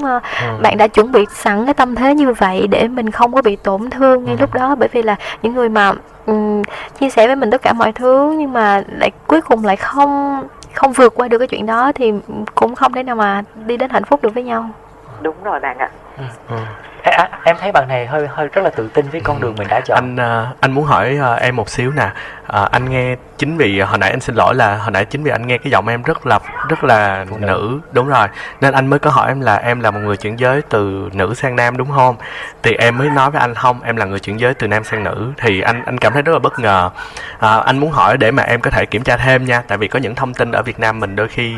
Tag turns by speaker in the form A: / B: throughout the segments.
A: cũng uh, ừ. bạn đã chuẩn bị sẵn cái tâm thế như vậy để mình không có bị tổn thương ngay ừ. lúc đó bởi vì là những người mà um, chia sẻ với mình tất cả mọi thứ nhưng mà lại cuối cùng lại không không vượt qua được cái chuyện đó thì cũng không thể nào mà đi đến hạnh phúc được với nhau
B: đúng rồi bạn ạ ừ.
C: Ừ. Em thấy bạn này hơi hơi rất là tự tin với con đường mình đã chọn.
D: Anh uh, anh muốn hỏi uh, em một xíu nè. Uh, anh nghe chính vì hồi nãy anh xin lỗi là hồi nãy chính vì anh nghe cái giọng em rất là rất là nữ. nữ đúng rồi. Nên anh mới có hỏi em là em là một người chuyển giới từ nữ sang nam đúng không? Thì em mới nói với anh không em là người chuyển giới từ nam sang nữ. Thì anh anh cảm thấy rất là bất ngờ. Uh, anh muốn hỏi để mà em có thể kiểm tra thêm nha tại vì có những thông tin ở Việt Nam mình đôi khi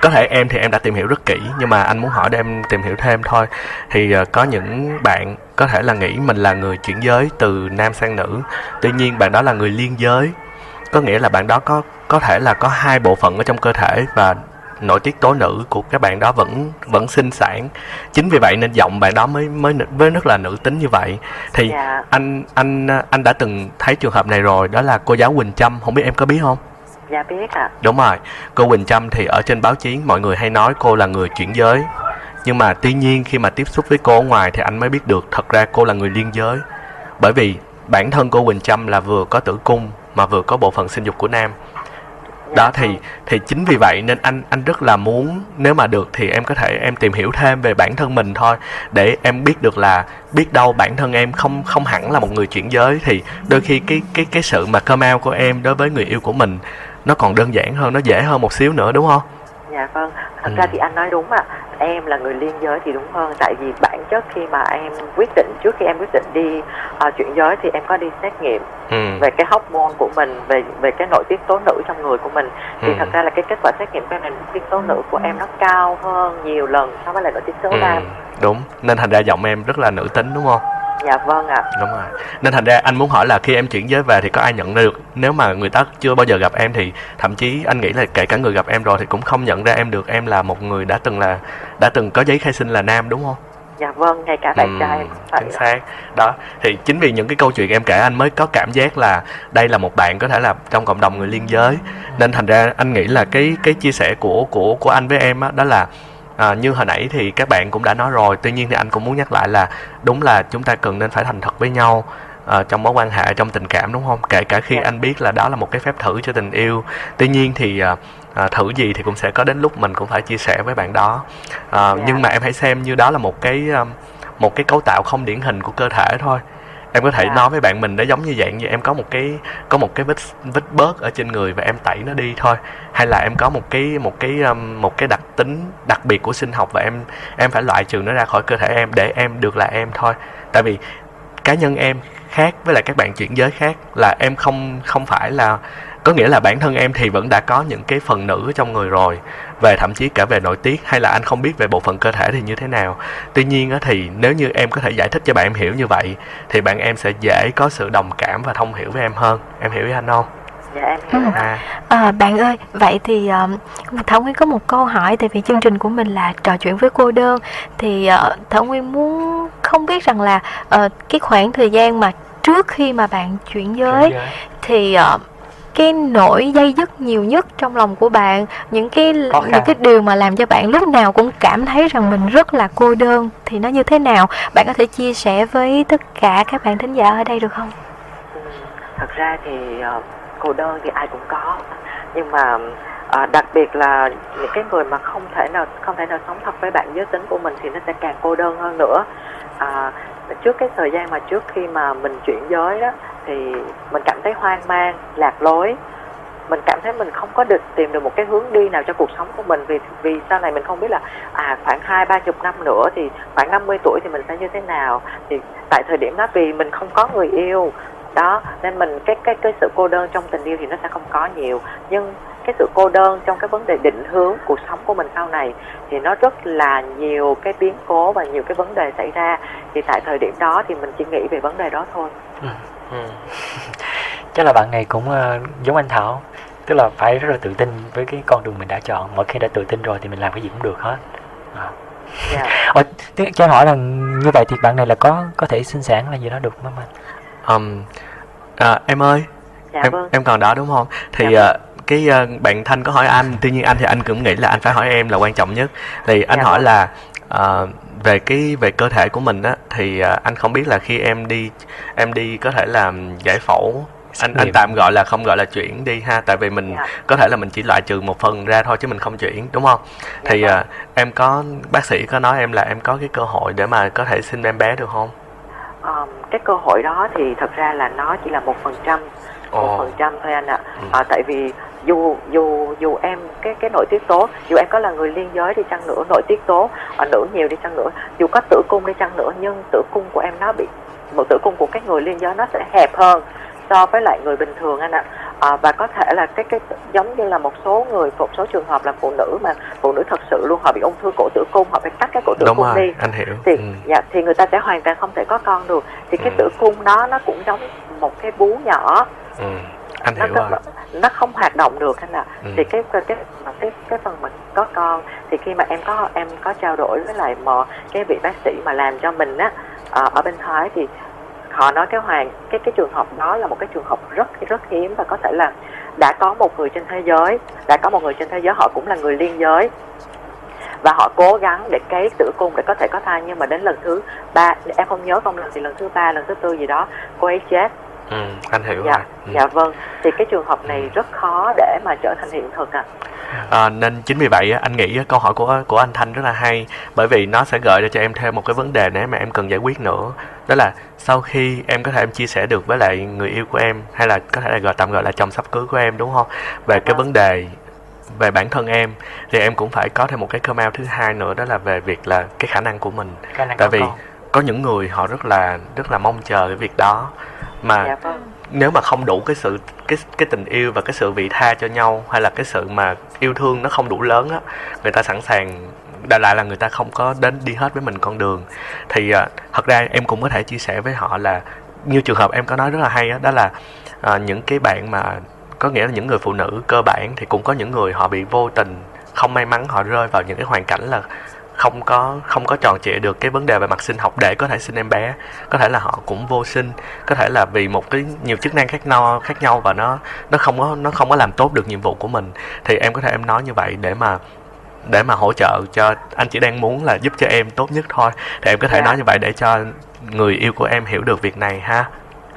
D: có thể em thì em đã tìm hiểu rất kỹ nhưng mà anh muốn hỏi để em tìm hiểu thêm thôi. Thì uh, có những bạn có thể là nghĩ mình là người chuyển giới từ nam sang nữ. Tuy nhiên bạn đó là người liên giới. Có nghĩa là bạn đó có có thể là có hai bộ phận ở trong cơ thể và nội tiết tố nữ của các bạn đó vẫn vẫn sinh sản. Chính vì vậy nên giọng bạn đó mới mới mới rất là nữ tính như vậy. Thì dạ. anh anh anh đã từng thấy trường hợp này rồi đó là cô giáo Quỳnh Trâm không biết em có biết không?
B: Dạ biết ạ. À.
D: đúng rồi. Cô Quỳnh Trâm thì ở trên báo chí mọi người hay nói cô là người chuyển giới nhưng mà tuy nhiên khi mà tiếp xúc với cô ở ngoài thì anh mới biết được thật ra cô là người liên giới. Bởi vì bản thân cô Quỳnh Trâm là vừa có tử cung mà vừa có bộ phận sinh dục của nam. Đó thì thì chính vì vậy nên anh anh rất là muốn nếu mà được thì em có thể em tìm hiểu thêm về bản thân mình thôi. Để em biết được là biết đâu bản thân em không không hẳn là một người chuyển giới thì đôi khi cái cái cái sự mà come out của em đối với người yêu của mình nó còn đơn giản hơn, nó dễ hơn một xíu nữa, đúng không?
B: Dạ vâng thật ừ. ra thì anh nói đúng ạ à em là người liên giới thì đúng hơn tại vì bản chất khi mà em quyết định trước khi em quyết định đi uh, chuyển giới thì em có đi xét nghiệm ừ. về cái hormone của mình về về cái nội tiết tố nữ trong người của mình thì ừ. thật ra là cái kết quả xét nghiệm của em là nội tiết tố nữ của em nó cao hơn nhiều lần so với lại nội tiết tố ừ. nam
D: đúng nên thành ra giọng em rất là nữ tính đúng không
B: dạ vâng ạ.
D: Đúng rồi. Nên thành ra anh muốn hỏi là khi em chuyển giới về thì có ai nhận ra được? Nếu mà người ta chưa bao giờ gặp em thì thậm chí anh nghĩ là kể cả người gặp em rồi thì cũng không nhận ra em được. Em là một người đã từng là đã từng có giấy khai sinh là nam đúng không?
B: Dạ vâng ngay cả bạn trai
D: chính xác. Đó thì chính vì những cái câu chuyện em kể anh mới có cảm giác là đây là một bạn có thể là trong cộng đồng người liên giới. Nên thành ra anh nghĩ là cái cái chia sẻ của của của anh với em á đó là à, như hồi nãy thì các bạn cũng đã nói rồi tuy nhiên thì anh cũng muốn nhắc lại là đúng là chúng ta cần nên phải thành thật với nhau uh, trong mối quan hệ trong tình cảm đúng không? Kể cả khi anh biết là đó là một cái phép thử cho tình yêu. Tuy nhiên thì uh, uh, thử gì thì cũng sẽ có đến lúc mình cũng phải chia sẻ với bạn đó. Uh, yeah. nhưng mà em hãy xem như đó là một cái uh, một cái cấu tạo không điển hình của cơ thể thôi em có thể à. nói với bạn mình nó giống như dạng như em có một cái có một cái vết vết bớt ở trên người và em tẩy nó đi thôi hay là em có một cái một cái um, một cái đặc tính đặc biệt của sinh học và em em phải loại trừ nó ra khỏi cơ thể em để em được là em thôi tại vì cá nhân em khác với lại các bạn chuyển giới khác là em không không phải là có nghĩa là bản thân em thì vẫn đã có những cái phần nữ trong người rồi về thậm chí cả về nội tiết hay là anh không biết về bộ phận cơ thể thì như thế nào. Tuy nhiên thì nếu như em có thể giải thích cho bạn em hiểu như vậy thì bạn em sẽ dễ có sự đồng cảm và thông hiểu với em hơn. Em hiểu với anh không?
B: Dạ em hiểu.
A: À. à, bạn ơi vậy thì um, thảo nguyên có một câu hỏi tại vì chương trình của mình là trò chuyện với cô đơn. Thì uh, thảo nguyên muốn không biết rằng là uh, cái khoảng thời gian mà trước khi mà bạn chuyển giới, chuyển giới. thì uh, cái nỗi dây dứt nhiều nhất trong lòng của bạn những cái những cái điều mà làm cho bạn lúc nào cũng cảm thấy rằng mình rất là cô đơn thì nó như thế nào? Bạn có thể chia sẻ với tất cả các bạn thính giả ở đây được không?
B: Thật ra thì uh, cô đơn thì ai cũng có. Nhưng mà uh, đặc biệt là những cái người mà không thể nào không thể nào sống thật với bạn giới tính của mình thì nó sẽ càng cô đơn hơn nữa. Uh, trước cái thời gian mà trước khi mà mình chuyển giới đó thì mình cảm thấy hoang mang, lạc lối. Mình cảm thấy mình không có được tìm được một cái hướng đi nào cho cuộc sống của mình vì vì sau này mình không biết là à khoảng hai, ba chục năm nữa thì khoảng 50 tuổi thì mình sẽ như thế nào. Thì tại thời điểm đó vì mình không có người yêu, đó, nên mình cái cái cái sự cô đơn trong tình yêu thì nó sẽ không có nhiều. Nhưng cái sự cô đơn trong cái vấn đề định hướng cuộc sống của mình sau này thì nó rất là nhiều cái biến cố và nhiều cái vấn đề xảy ra. Thì tại thời điểm đó thì mình chỉ nghĩ về vấn đề đó thôi. Ừ. Ừ.
C: chắc là bạn này cũng uh, giống anh Thảo tức là phải rất là tự tin với cái con đường mình đã chọn mỗi khi đã tự tin rồi thì mình làm cái gì cũng được hết à. yeah. Ồ, cho hỏi là như vậy thì bạn này là có có thể sinh sản là gì đó được không anh?
D: Um, à, em ơi, dạ, em vâng. em còn đó đúng không? Thì dạ, uh, cái uh, bạn thanh có hỏi anh tuy nhiên anh thì anh cũng nghĩ là anh phải hỏi em là quan trọng nhất thì anh dạ, hỏi vâng. là uh, về cái về cơ thể của mình á thì uh, anh không biết là khi em đi em đi có thể làm giải phẫu anh anh tạm gọi là không gọi là chuyển đi ha tại vì mình yeah. Dạ. có thể là mình chỉ loại trừ một phần ra thôi chứ mình không chuyển đúng không yeah, dạ thì uh, em có bác sĩ có nói em là em có cái cơ hội để mà có thể sinh em bé được không
B: um, cái cơ hội đó thì thật ra là nó chỉ là một phần trăm một phần trăm thôi anh ạ ừ. à, tại vì dù dù dù em cái cái nội tiết tố dù em có là người liên giới đi chăng nữa nội tiết tố ở nữ nhiều đi chăng nữa dù có tử cung đi chăng nữa nhưng tử cung của em nó bị một tử cung của các người liên giới nó sẽ hẹp hơn so với lại người bình thường anh ạ à, và có thể là cái cái giống như là một số người một số trường hợp là phụ nữ mà phụ nữ thật sự luôn họ bị ung thư cổ tử cung họ phải cắt cái cổ tử
D: Đúng
B: cung
D: rồi,
B: đi
D: anh hiểu
B: thì
D: ừ.
B: dạ thì người ta sẽ hoàn toàn không thể có con được thì cái ừ. tử cung đó nó cũng giống một cái bú nhỏ
D: ừ. Anh
B: nó
D: hiểu
B: có,
D: rồi.
B: nó không hoạt động được anh ạ. Ừ. thì cái cái cái cái cái phần mà có con thì khi mà em có em có trao đổi với lại một cái vị bác sĩ mà làm cho mình á ở bên thái thì họ nói cái hoàng cái cái trường hợp đó là một cái trường hợp rất rất hiếm và có thể là đã có một người trên thế giới đã có một người trên thế giới họ cũng là người liên giới. Và họ cố gắng để cấy tử cung để có thể có thai nhưng mà đến lần thứ ba em không nhớ không lần thì lần thứ ba lần thứ tư gì đó cô ấy chết
D: ừ, anh hiểu
B: dạ,
D: rồi
B: ừ. dạ vâng thì cái trường hợp này ừ. rất khó để mà trở thành hiện thực à
D: À, nên chính vì vậy anh nghĩ câu hỏi của của anh Thanh rất là hay bởi vì nó sẽ gợi ra cho em thêm một cái vấn đề nếu mà em cần giải quyết nữa đó là sau khi em có thể em chia sẻ được với lại người yêu của em hay là có thể là gọi tạm gọi là chồng sắp cưới của em đúng không về cái vâng. vấn đề về bản thân em thì em cũng phải có thêm một cái come out thứ hai nữa đó là về việc là cái khả năng của mình
C: năng
D: tại vì
C: con.
D: có những người họ rất là rất là mong chờ cái việc đó mà dạ vâng. nếu mà không đủ cái sự cái cái tình yêu và cái sự vị tha cho nhau hay là cái sự mà yêu thương nó không đủ lớn á người ta sẵn sàng đại lại là người ta không có đến đi hết với mình con đường thì uh, thật ra em cũng có thể chia sẻ với họ là như trường hợp em có nói rất là hay đó, đó là uh, những cái bạn mà có nghĩa là những người phụ nữ cơ bản thì cũng có những người họ bị vô tình không may mắn họ rơi vào những cái hoàn cảnh là không có không có tròn trịa được cái vấn đề về mặt sinh học để có thể sinh em bé có thể là họ cũng vô sinh có thể là vì một cái nhiều chức năng khác nhau khác nhau và nó nó không có nó không có làm tốt được nhiệm vụ của mình thì em có thể em nói như vậy để mà để mà hỗ trợ cho anh chỉ đang muốn là giúp cho em tốt nhất thôi thì em có thể yeah. Dạ. nói như vậy để cho người yêu của em hiểu được việc này ha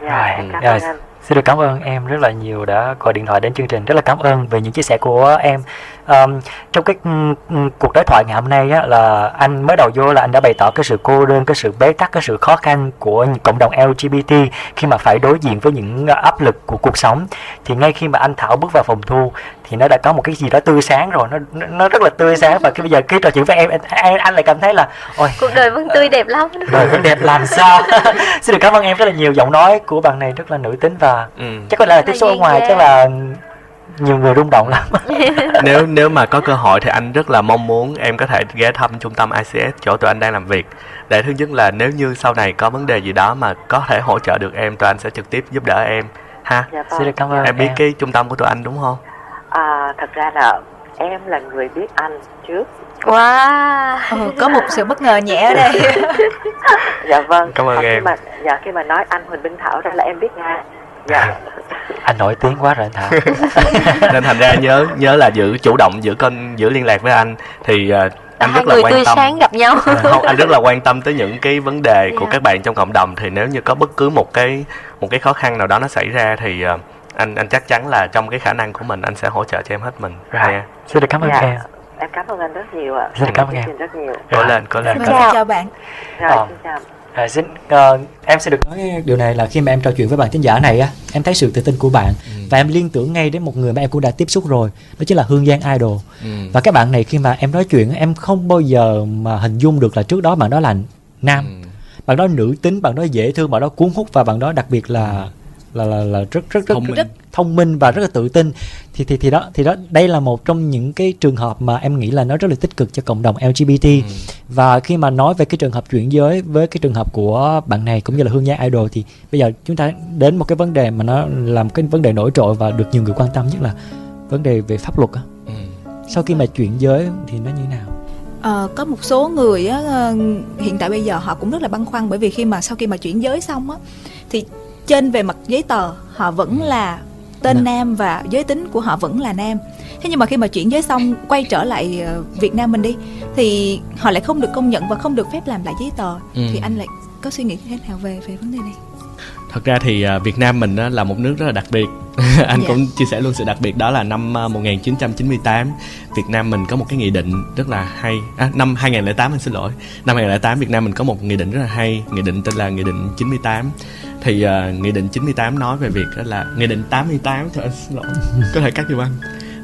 B: yeah, dạ, rồi, cảm ơn anh.
C: Xin được cảm ơn em rất là nhiều đã gọi điện thoại đến chương trình. Rất là cảm ơn về những chia sẻ của em. Um, trong cái um, cuộc đối thoại ngày hôm nay á, là anh mới đầu vô là anh đã bày tỏ cái sự cô đơn, cái sự bế tắc, cái sự khó khăn của cộng đồng LGBT khi mà phải đối diện với những áp lực của cuộc sống. Thì ngay khi mà anh Thảo bước vào phòng thu thì nó đã có một cái gì đó tươi sáng rồi, nó nó rất là tươi sáng và cái bây giờ khi trò chuyện với em anh, anh lại cảm thấy là
A: ôi cuộc đời vẫn tươi đẹp lắm.
C: Đời vẫn đẹp làm sao? Xin được cảm ơn em rất là nhiều. Giọng nói của bạn này rất là nữ tính và ừ. chắc có lẽ là tiếp xúc ở ngoài chắc là nhiều người rung động lắm
D: nếu nếu mà có cơ hội thì anh rất là mong muốn em có thể ghé thăm trung tâm ICS chỗ tụi anh đang làm việc để thứ nhất là nếu như sau này có vấn đề gì đó mà có thể hỗ trợ được em tụi anh sẽ trực tiếp giúp đỡ em ha
B: dạ vâng.
C: xin được cảm ơn
D: em biết em. cái trung tâm của tụi anh đúng không
B: à, thật ra là em là người biết anh trước
A: Wow,
E: ừ, có một sự bất ngờ nhẹ ở đây.
B: dạ vâng.
D: Cảm ơn em.
B: Khi mà, dạ khi mà nói anh Huỳnh Minh Thảo ra là em biết ngay. Dạ.
C: anh nổi tiếng quá rồi anh Thảo.
D: Nên thành ra nhớ nhớ là giữ chủ động giữ kênh giữ liên lạc với anh thì uh, anh
A: Hai
D: rất là quan tâm
A: sáng gặp nhau
D: à, không anh rất là quan tâm tới những cái vấn đề của yeah. Dạ. các bạn trong cộng đồng thì nếu như có bất cứ một cái một cái khó khăn nào đó nó xảy ra thì uh, anh anh chắc chắn là trong cái khả năng của mình anh sẽ hỗ trợ cho em hết mình
C: right. yeah. xin được cảm ơn
B: dạ.
C: em
B: em cảm ơn anh rất nhiều ạ
C: xin cảm ơn em
B: rất nhiều
D: có lên có lên
E: xin chào. chào bạn
B: rồi ờ. xin chào
C: À, xin uh, em sẽ được nói điều này là khi mà em trò chuyện với bạn thính giả này á em thấy sự tự tin của bạn ừ. và em liên tưởng ngay đến một người mà em cũng đã tiếp xúc rồi đó chính là hương giang idol ừ. và các bạn này khi mà em nói chuyện em không bao giờ mà hình dung được là trước đó bạn đó là nam ừ. bạn đó nữ tính bạn đó dễ thương bạn đó cuốn hút và bạn đó đặc biệt là ừ là là là rất rất rất
D: thông
C: rất thông minh và rất là tự tin. Thì thì thì đó thì đó đây là một trong những cái trường hợp mà em nghĩ là nó rất là tích cực cho cộng đồng LGBT ừ. và khi mà nói về cái trường hợp chuyển giới với cái trường hợp của bạn này cũng như là hương giang idol thì bây giờ chúng ta đến một cái vấn đề mà nó làm cái vấn đề nổi trội và được nhiều người quan tâm nhất là vấn đề về pháp luật á. Ừ. sau khi mà chuyển giới thì nó như thế nào?
E: À, có một số người á, hiện tại bây giờ họ cũng rất là băn khoăn bởi vì khi mà sau khi mà chuyển giới xong á thì trên về mặt giấy tờ họ vẫn là tên nam và giới tính của họ vẫn là nam. Thế nhưng mà khi mà chuyển giới xong quay trở lại ờ, Việt Nam mình đi thì họ lại không được công nhận và không được phép làm lại giấy tờ. Ừ. thì anh lại có suy nghĩ thế nào về về vấn đề này?
D: Thật ra thì uh, Việt Nam mình là một nước rất là đặc biệt. Anh yeah. Dạ. cũng chia sẻ luôn sự đặc biệt đó là năm uh, 1998 Việt Nam mình có một cái nghị định rất là hay. À, năm 2008 anh xin lỗi. Năm 2008 Việt Nam mình có một nghị định rất là hay nghị định tên là nghị định 98 thì uh, nghị định 98 nói về việc đó là nghị định 88 cho anh xin lỗi có thể cắt giùm anh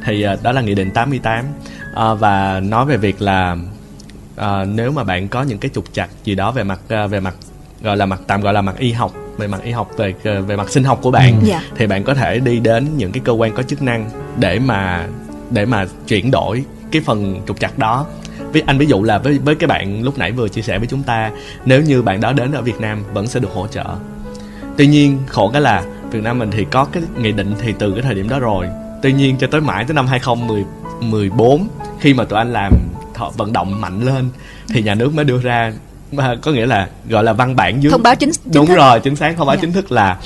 D: thì uh, đó là nghị định 88 uh, và nói về việc là uh, nếu mà bạn có những cái trục chặt gì đó về mặt uh, về mặt gọi là mặt tạm gọi là mặt y học về mặt y học về về mặt sinh học của bạn ừ. yeah. Dạ. thì bạn có thể đi đến những cái cơ quan có chức năng để mà để mà chuyển đổi cái phần trục chặt đó với anh ví dụ là với với cái bạn lúc nãy vừa chia sẻ với chúng ta nếu như bạn đó đến ở Việt Nam vẫn sẽ được hỗ trợ tuy nhiên khổ cái là Việt Nam mình thì có cái nghị định thì từ cái thời điểm đó rồi tuy nhiên cho tới mãi tới năm 2014 khi mà tụi anh làm thọ vận động mạnh lên thì nhà nước mới đưa ra mà có nghĩa là gọi là văn bản
E: dưới thông báo chính, chính
D: đúng thức. rồi chính xác thông báo yeah. Dạ. chính thức là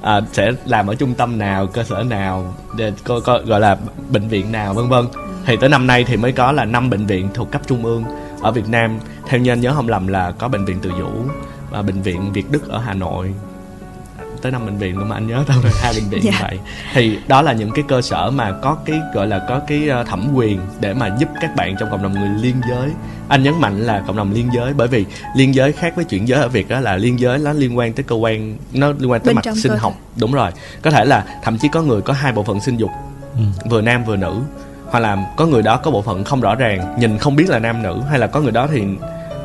D: à, sẽ làm ở trung tâm nào cơ sở nào để có, có gọi là bệnh viện nào vân vân thì tới năm nay thì mới có là năm bệnh viện thuộc cấp trung ương ở Việt Nam theo như anh nhớ không lầm là có bệnh viện Từ Dũ và bệnh viện Việt Đức ở Hà Nội tới năm bệnh viện luôn mà anh nhớ đâu hai bệnh viện yeah. như dạ. vậy thì đó là những cái cơ sở mà có cái gọi là có cái ờ, thẩm quyền để mà giúp các bạn trong cộng đồng người liên giới anh nhấn mạnh là cộng đồng liên giới bởi vì liên giới khác với chuyển giới ở việc đó là liên giới nó liên quan tới cơ quan nó liên quan tới Bên mặt sinh học thể. đúng rồi có thể là thậm chí có người có hai bộ phận sinh dục ừ. vừa nam vừa nữ hoặc là có người đó có bộ phận không rõ ràng nhìn không biết là nam nữ hay là có người đó thì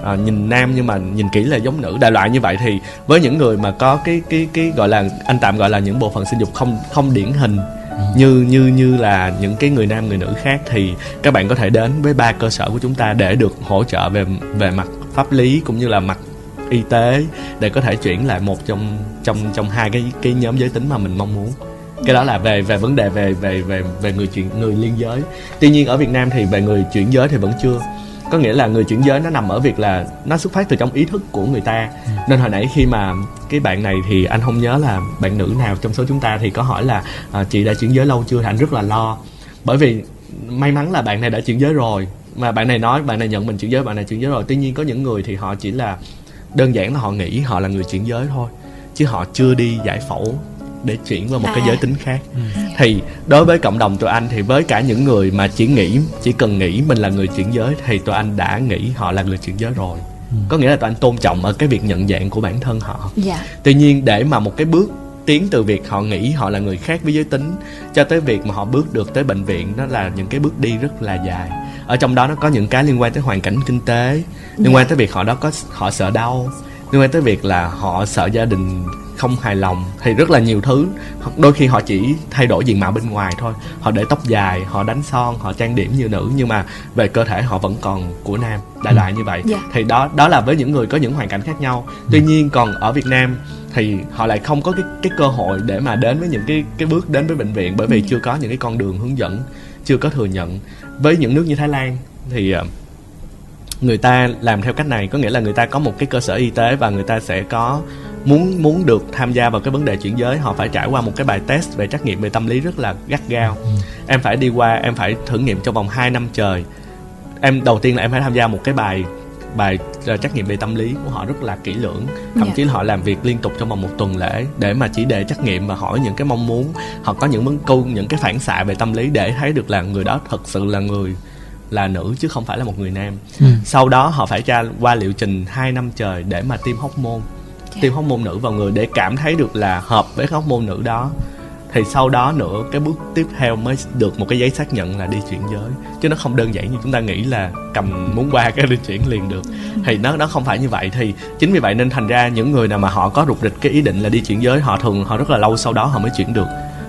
D: à, nhìn nam nhưng mà nhìn kỹ là giống nữ. Đại loại như vậy thì với những người mà có cái cái cái gọi là anh tạm gọi là những bộ phận sinh dục không không điển hình ừ. như như như là những cái người nam người nữ khác thì các bạn có thể đến với ba cơ sở của chúng ta để được hỗ trợ về về mặt pháp lý cũng như là mặt y tế để có thể chuyển lại một trong trong trong hai cái cái nhóm giới tính mà mình mong muốn. Cái đó là về về vấn đề về về về về người chuyển người liên giới. Tuy nhiên ở Việt Nam thì về người chuyển giới thì vẫn chưa có nghĩa là người chuyển giới nó nằm ở việc là nó xuất phát từ trong ý thức của người ta. Ừ. nên hồi nãy khi mà cái bạn này thì anh không nhớ là bạn nữ nào trong số chúng ta thì có hỏi là à, chị đã chuyển giới lâu chưa? Thì anh rất là lo. Bởi vì may mắn là bạn này đã chuyển giới rồi. Mà bạn này nói bạn này nhận mình chuyển giới bạn này chuyển giới rồi. Tuy nhiên có những người thì họ chỉ là đơn giản là họ nghĩ họ là người chuyển giới thôi. Chứ họ chưa đi giải phẫu để chuyển qua một à. cái giới tính khác ừ. thì đối với cộng đồng tụi anh thì với cả những người mà chỉ nghĩ chỉ cần nghĩ mình là người chuyển giới thì tụi anh đã nghĩ họ là người chuyển giới rồi ừ. có nghĩa là tụi anh tôn trọng ở cái việc nhận dạng của bản thân họ dạ. tuy nhiên để mà một cái bước tiến từ việc họ nghĩ họ là người khác với giới tính cho tới việc mà họ bước được tới bệnh viện đó là những cái bước đi rất là dài ở trong đó nó có những cái liên quan tới hoàn cảnh kinh tế liên dạ. quan tới việc họ đó có họ sợ đau liên quan tới việc là họ sợ gia đình không hài lòng thì rất là nhiều thứ. Đôi khi họ chỉ thay đổi diện mạo bên ngoài thôi. Họ để tóc dài họ đánh son họ trang điểm như nữ nhưng mà về cơ thể họ vẫn còn của nam đại loại như vậy. Yeah. Dạ. thì đó đó là với những người có những hoàn cảnh khác nhau. Tuy nhiên còn ở việt nam thì họ lại không có cái cái cơ hội để mà đến với những cái cái bước đến với bệnh viện bởi vì chưa có những cái con đường hướng dẫn chưa có thừa nhận. Với những nước như thái lan thì ờ, người ta làm theo cách này có nghĩa là người ta có một cái cơ sở y tế và người ta sẽ có muốn muốn được tham gia vào cái vấn đề chuyển giới họ phải trải qua một cái bài test về trắc nghiệm về tâm lý rất là gắt gao ừ. em phải đi qua em phải thử nghiệm trong vòng 2 năm trời em đầu tiên là em phải tham gia một cái bài bài uh, trắc nghiệm về tâm lý của họ rất là kỹ lưỡng thậm yeah. Dạ. chí là họ làm việc liên tục trong vòng một tuần lễ để mà chỉ để trắc nghiệm và hỏi những cái mong muốn họ có những vấn câu những cái phản xạ về tâm lý để thấy được là người đó thật sự là người là nữ chứ không phải là một người nam ừ. sau đó họ phải tra qua liệu trình 2 năm trời để mà tiêm hóc môn tiêm hóc môn nữ vào người để cảm thấy được là hợp với hóc môn nữ đó. Thì sau đó nữa, cái bước tiếp theo mới được một cái giấy xác nhận là đi chuyển giới. Chứ nó không đơn giản như chúng ta nghĩ là cầm muốn qua cái đi chuyển liền được. Thì nó nó không phải như vậy. Thì chính vì vậy nên thành ra những người nào mà họ có rục rịch cái ý định là đi chuyển giới, họ thường, họ rất là lâu sau đó họ mới chuyển được.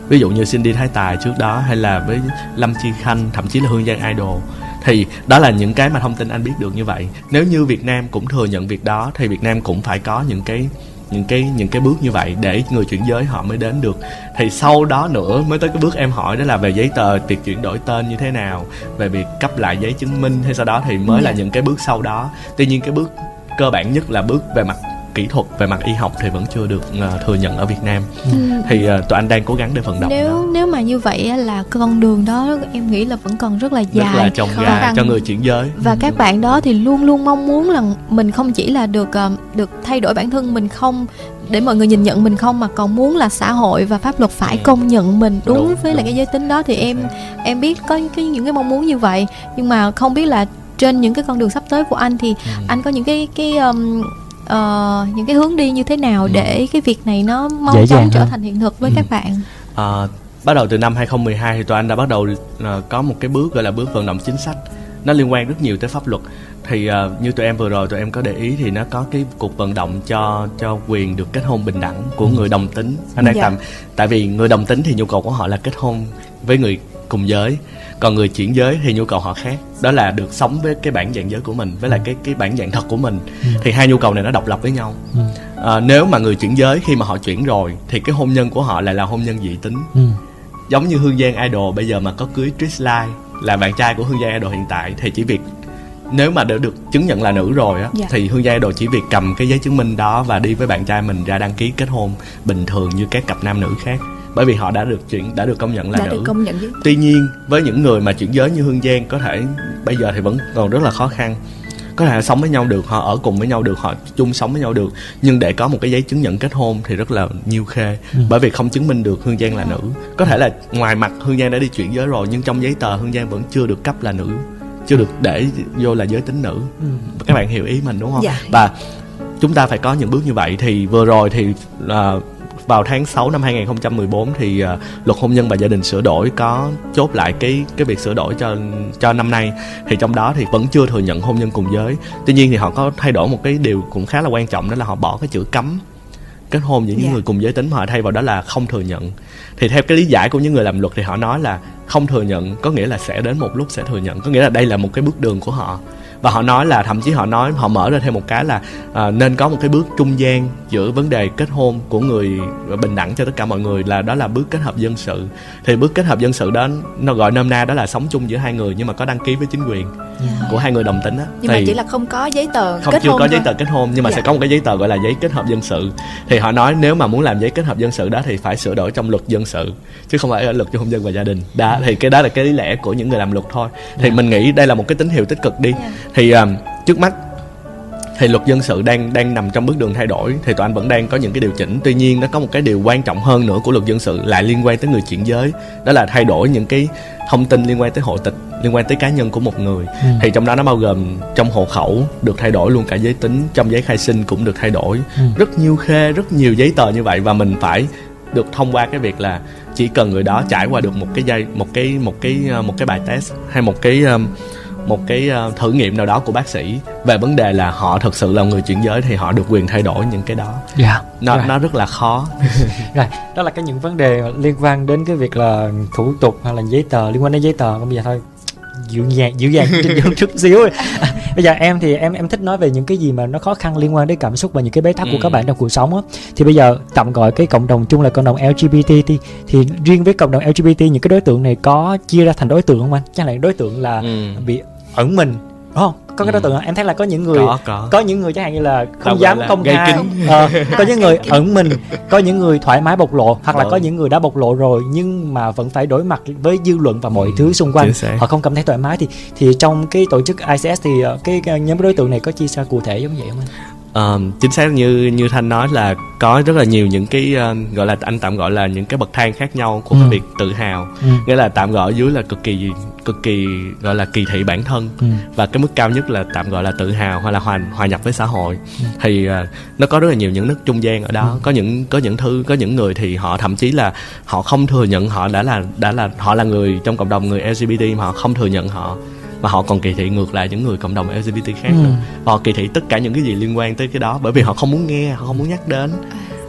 D: Ví dụ như Cindy Thái Tài trước đó hay là với Lâm Chi Khanh, thậm chí là Hương Giang Idol thì đó là những cái mà thông tin anh biết được như vậy nếu như Việt Nam cũng thừa nhận việc đó thì Việt Nam cũng phải có những cái những cái những cái bước như vậy để người chuyển giới họ mới đến được thì sau đó nữa mới tới cái bước em hỏi đó là về giấy tờ việc chuyển đổi tên như thế nào về việc cấp lại giấy chứng minh hay sau đó thì mới yeah. là dạ. những cái bước sau đó tuy nhiên cái bước cơ bản nhất là bước về mặt kỹ thuật về mặt y học thì vẫn chưa được uh, thừa nhận ở Việt Nam ừ. thì uh, tụi anh đang cố gắng để vận động
A: nếu đó. nếu mà như vậy là con đường đó em nghĩ là vẫn còn rất là dài
D: rất là trông gai cho người chuyển giới
A: và ừ. các bạn đó thì luôn luôn mong muốn là mình không chỉ là được uh, được thay đổi bản thân mình không để mọi người nhìn nhận mình không mà còn muốn là xã hội và pháp luật phải ừ. công nhận mình đúng, đúng với đúng. lại cái giới tính đó thì em em biết có cái những cái mong muốn như vậy nhưng mà không biết là trên những cái con đường sắp tới của anh thì ừ. anh có những cái cái um, uh, những cái hướng đi như thế nào ừ. để cái việc này nó mau chóng trở thành hiện thực với ừ. các bạn?
D: Uh, bắt đầu từ năm 2012 thì tụi anh đã bắt đầu uh, có một cái bước gọi là bước vận động chính sách. Nó liên quan rất nhiều tới pháp luật. Thì uh, như tụi em vừa rồi tụi em có để ý thì nó có cái cuộc vận động cho cho quyền được kết hôn bình đẳng của người đồng tính. Anh đang dạ. tạm tại vì người đồng tính thì nhu cầu của họ là kết hôn với người cùng giới còn người chuyển giới thì nhu cầu họ khác đó là được sống với cái bản dạng giới của mình với lại cái cái bản dạng thật của mình ừ. thì hai nhu cầu này nó độc lập với nhau ừ. à, nếu mà người chuyển giới khi mà họ chuyển rồi thì cái hôn nhân của họ lại là hôn nhân dị tính ừ. giống như hương giang idol bây giờ mà có cưới Trish Lai là bạn trai của hương giang idol hiện tại thì chỉ việc nếu mà đã được chứng nhận là nữ rồi á dạ. thì hương giang idol chỉ việc cầm cái giấy chứng minh đó và đi với bạn trai mình ra đăng ký kết hôn bình thường như các cặp nam nữ khác bởi vì họ đã được chuyển đã được công nhận là
E: đã
D: nữ.
E: được công nhận
D: tuy nhiên với những người mà chuyển giới như hương giang có thể bây giờ thì vẫn còn rất là khó khăn. Có thể sống với nhau được họ ở cùng với nhau được họ chung sống với nhau được. Nhưng để có một cái giấy chứng nhận kết hôn thì rất là nhiêu khê. Ừ. bởi vì không chứng minh được hương giang là nữ. Có thể là ngoài mặt hương giang đã đi chuyển giới rồi nhưng trong giấy tờ hương giang vẫn chưa được cấp là nữ. Chưa được để vô là giới tính nữ. Ừ. các bạn hiểu ý mình đúng không? Dạ. và chúng ta phải có những bước như vậy. Thì vừa rồi thì uh, vào tháng 6 năm 2014 thì uh, luật hôn nhân và gia đình sửa đổi có chốt lại cái cái việc sửa đổi cho cho năm nay. Thì trong đó thì vẫn chưa thừa nhận hôn nhân cùng giới. Tuy nhiên thì họ có thay đổi một cái điều cũng khá là quan trọng đó là họ bỏ cái chữ cấm kết hôn giữa những yeah. Dạ. người cùng giới tính. Mà họ thay vào đó là không thừa nhận. Thì theo cái lý giải của những người làm luật thì họ nói là không thừa nhận có nghĩa là sẽ đến một lúc sẽ thừa nhận. Có nghĩa là đây là một cái bước đường của họ và họ nói là thậm chí họ nói họ mở ra thêm một cái là à, nên có một cái bước trung gian giữa vấn đề kết hôn của người bình đẳng cho tất cả mọi người là đó là bước kết hợp dân sự thì bước kết hợp dân sự đó nó gọi nôm na đó là sống chung giữa hai người nhưng mà có đăng ký với chính quyền yeah. Dạ. của hai người đồng tính á
E: nhưng thì mà chỉ là không có giấy tờ
D: không
E: kết
D: chưa
E: hôn
D: có giấy tờ kết hôn nhưng mà yeah. sẽ dạ. có một cái giấy tờ gọi là giấy kết hợp dân sự thì họ nói nếu mà muốn làm giấy kết hợp dân sự đó thì phải sửa đổi trong luật dân sự chứ không phải ở luật cho hôn nhân và gia đình đó thì cái đó là cái lý lẽ của những người làm luật thôi thì yeah. mình nghĩ đây là một cái tín hiệu tích cực đi yeah. Thì um, trước mắt thì luật dân sự đang đang nằm trong bước đường thay đổi. Thì tụi anh vẫn đang có những cái điều chỉnh. Tuy nhiên nó có một cái điều quan trọng hơn nữa của luật dân sự lại liên quan tới người chuyển giới. Đó là thay đổi những cái thông tin liên quan tới hộ tịch liên quan tới cá nhân của một người. Ừ. thì trong đó nó bao gồm trong hộ khẩu được thay đổi luôn cả giới tính trong giấy khai sinh cũng được thay đổi. Ừ. rất nhiều khê rất nhiều giấy tờ như vậy và mình phải được thông qua cái việc là chỉ cần người đó trải qua được một cái dây một cái một cái một cái bài test hay một cái um, một cái uh, thử nghiệm nào đó của bác sĩ về vấn đề là họ thực sự là người chuyển giới thì họ được quyền thay đổi những cái đó
C: yeah. Dạ,
D: nó right. nó rất là khó
C: rồi đó là cái những vấn đề liên quan đến cái việc là thủ tục hay là giấy tờ liên quan đến giấy tờ bây giờ thôi dịu nhàng dịu dàng trên chút xíu à, bây giờ em thì em em thích nói về những cái gì mà nó khó khăn liên quan đến cảm xúc và những cái bế tắc ừ. của các bạn trong cuộc sống á thì bây giờ tạm gọi cái cộng đồng chung là cộng đồng LGBT thì, thì riêng với cộng đồng LGBT những cái đối tượng này có chia ra thành đối tượng không anh chắc là đối tượng là ừ. bị ẩn mình đúng không? Có cái đối tượng em thấy là có những người
D: có, có.
C: có những người chẳng hạn như là không Đâu dám công khai. ờ, có những người ẩn mình có những người thoải mái bộc lộ hoặc là có những người đã bộc lộ rồi nhưng mà vẫn phải đối mặt với dư luận và mọi ừ, thứ xung quanh. họ không cảm thấy thoải mái thì thì trong cái tổ chức ICS thì ờ, cái, cái nhóm đối tượng này có chia sẻ cụ thể giống vậy không anh?
D: Uh, chính xác như như thanh nói là có rất là nhiều những cái uh, gọi là anh tạm gọi là những cái bậc thang khác nhau của ừ. cái việc tự hào ừ. nghĩa là tạm gọi dưới là cực kỳ cực kỳ gọi là kỳ thị bản thân ừ. và cái mức cao nhất là tạm gọi là tự hào hoặc là hòa hòa nhập với xã hội ừ. thì uh, nó có rất là nhiều những nước trung gian ở đó ừ. có những có những thứ có những người thì họ thậm chí là họ không thừa nhận họ đã là đã là họ là người trong cộng đồng người LGBT mà họ không thừa nhận họ và họ còn kỳ thị ngược lại những người cộng đồng LGBT khác ừ. nữa và họ kỳ thị tất cả những cái gì liên quan tới cái đó bởi vì họ không muốn nghe họ không muốn nhắc đến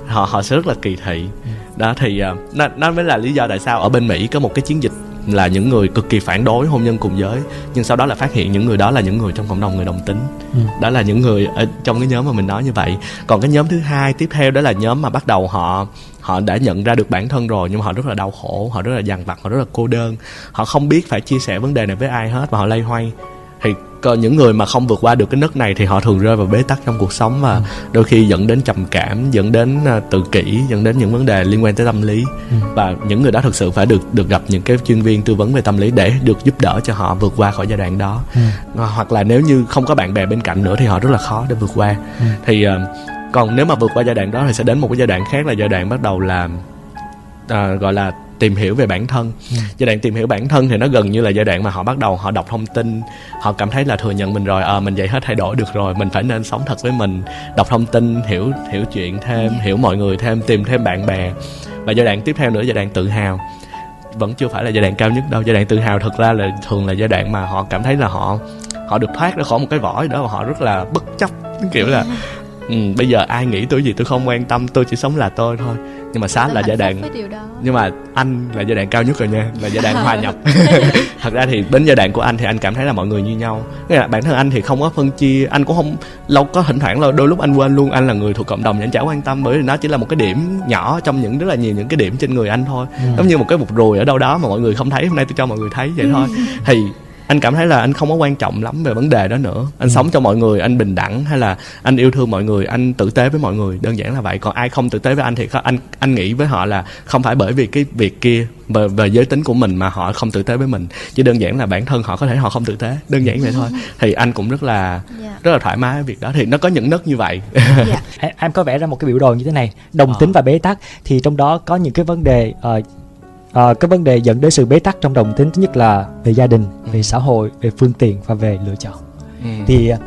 D: họ họ sẽ rất là kỳ thị ừ. đó thì uh, nó nó mới là lý do tại sao ở bên Mỹ có một cái chiến dịch là những người cực kỳ phản đối hôn nhân cùng giới nhưng sau đó là phát hiện những người đó là những người trong cộng đồng người đồng tính ừ. đó là những người ở trong cái nhóm mà mình nói như vậy còn cái nhóm thứ hai tiếp theo đó là nhóm mà bắt đầu họ họ đã nhận ra được bản thân rồi nhưng mà họ rất là đau khổ họ rất là dằn vặt họ rất là cô đơn họ không biết phải chia sẻ vấn đề này với ai hết và họ lay hoay thì những người mà không vượt qua được cái nấc này thì họ thường rơi vào bế tắc trong cuộc sống và ừ. đôi khi dẫn đến trầm cảm dẫn đến uh, tự kỷ dẫn đến những vấn đề liên quan tới tâm lý ừ. và những người đó thực sự phải được được gặp những cái chuyên viên tư vấn về tâm lý để được giúp đỡ cho họ vượt qua khỏi giai đoạn đó ừ. hoặc là nếu như không có bạn bè bên cạnh nữa thì họ rất là khó để vượt qua ừ. thì uh, còn nếu mà vượt qua giai đoạn đó thì sẽ đến một cái giai đoạn khác là giai đoạn bắt đầu là uh, gọi là tìm hiểu về bản thân ừ. giai đoạn tìm hiểu bản thân thì nó gần như là giai đoạn mà họ bắt đầu họ đọc thông tin họ cảm thấy là thừa nhận mình rồi à, mình vậy hết thay đổi được rồi mình phải nên sống thật với mình đọc thông tin hiểu hiểu chuyện thêm ừ. hiểu mọi người thêm tìm thêm bạn bè và giai đoạn tiếp theo nữa giai đoạn tự hào vẫn chưa phải là giai đoạn cao nhất đâu giai đoạn tự hào thực ra là thường là giai đoạn mà họ cảm thấy là họ họ được thoát ra khỏi một cái vỏ đó và họ rất là bất chấp kiểu là ừ, bây giờ ai nghĩ tôi gì tôi không quan tâm tôi chỉ sống là tôi thôi. Nhưng mà sát là giai đoạn nhưng mà anh là giai đoạn cao nhất rồi nha là giai đoạn hòa nhập. Thật ra thì đến giai đoạn của anh thì anh cảm thấy là mọi người như nhau. Nghĩa là bản thân anh thì không có phân chia anh cũng không lâu có thỉnh thoảng là đôi lúc anh quên luôn anh là người thuộc cộng đồng anh chả quan tâm bởi vì nó chỉ là một cái điểm nhỏ trong những rất là nhiều những cái điểm trên người anh thôi. Ừ. giống như một cái vụt ruồi ở đâu đó mà mọi người không thấy hôm nay tôi cho mọi người thấy vậy thôi. Thì anh cảm thấy là anh không có quan trọng lắm về vấn đề đó nữa anh ừ. sống cho mọi người anh bình đẳng hay là anh yêu thương mọi người anh tử tế với mọi người đơn giản là vậy còn ai không tử tế với anh thì anh anh nghĩ với họ là không phải bởi vì cái việc kia về, về giới tính của mình mà họ không tử tế với mình chỉ đơn giản là bản thân họ có thể họ không tử tế đơn giản vậy thôi thì anh cũng rất là yeah. Dạ. rất là thoải mái với việc đó thì nó có những nấc như vậy
C: yeah. Dạ. em có vẽ ra một cái biểu đồ như thế này đồng ờ. tính và bế tắc thì trong đó có những cái vấn đề uh, à, cái vấn đề dẫn đến sự bế tắc trong đồng tính thứ nhất là về gia đình về xã hội về phương tiện và về lựa chọn ừ. thì à,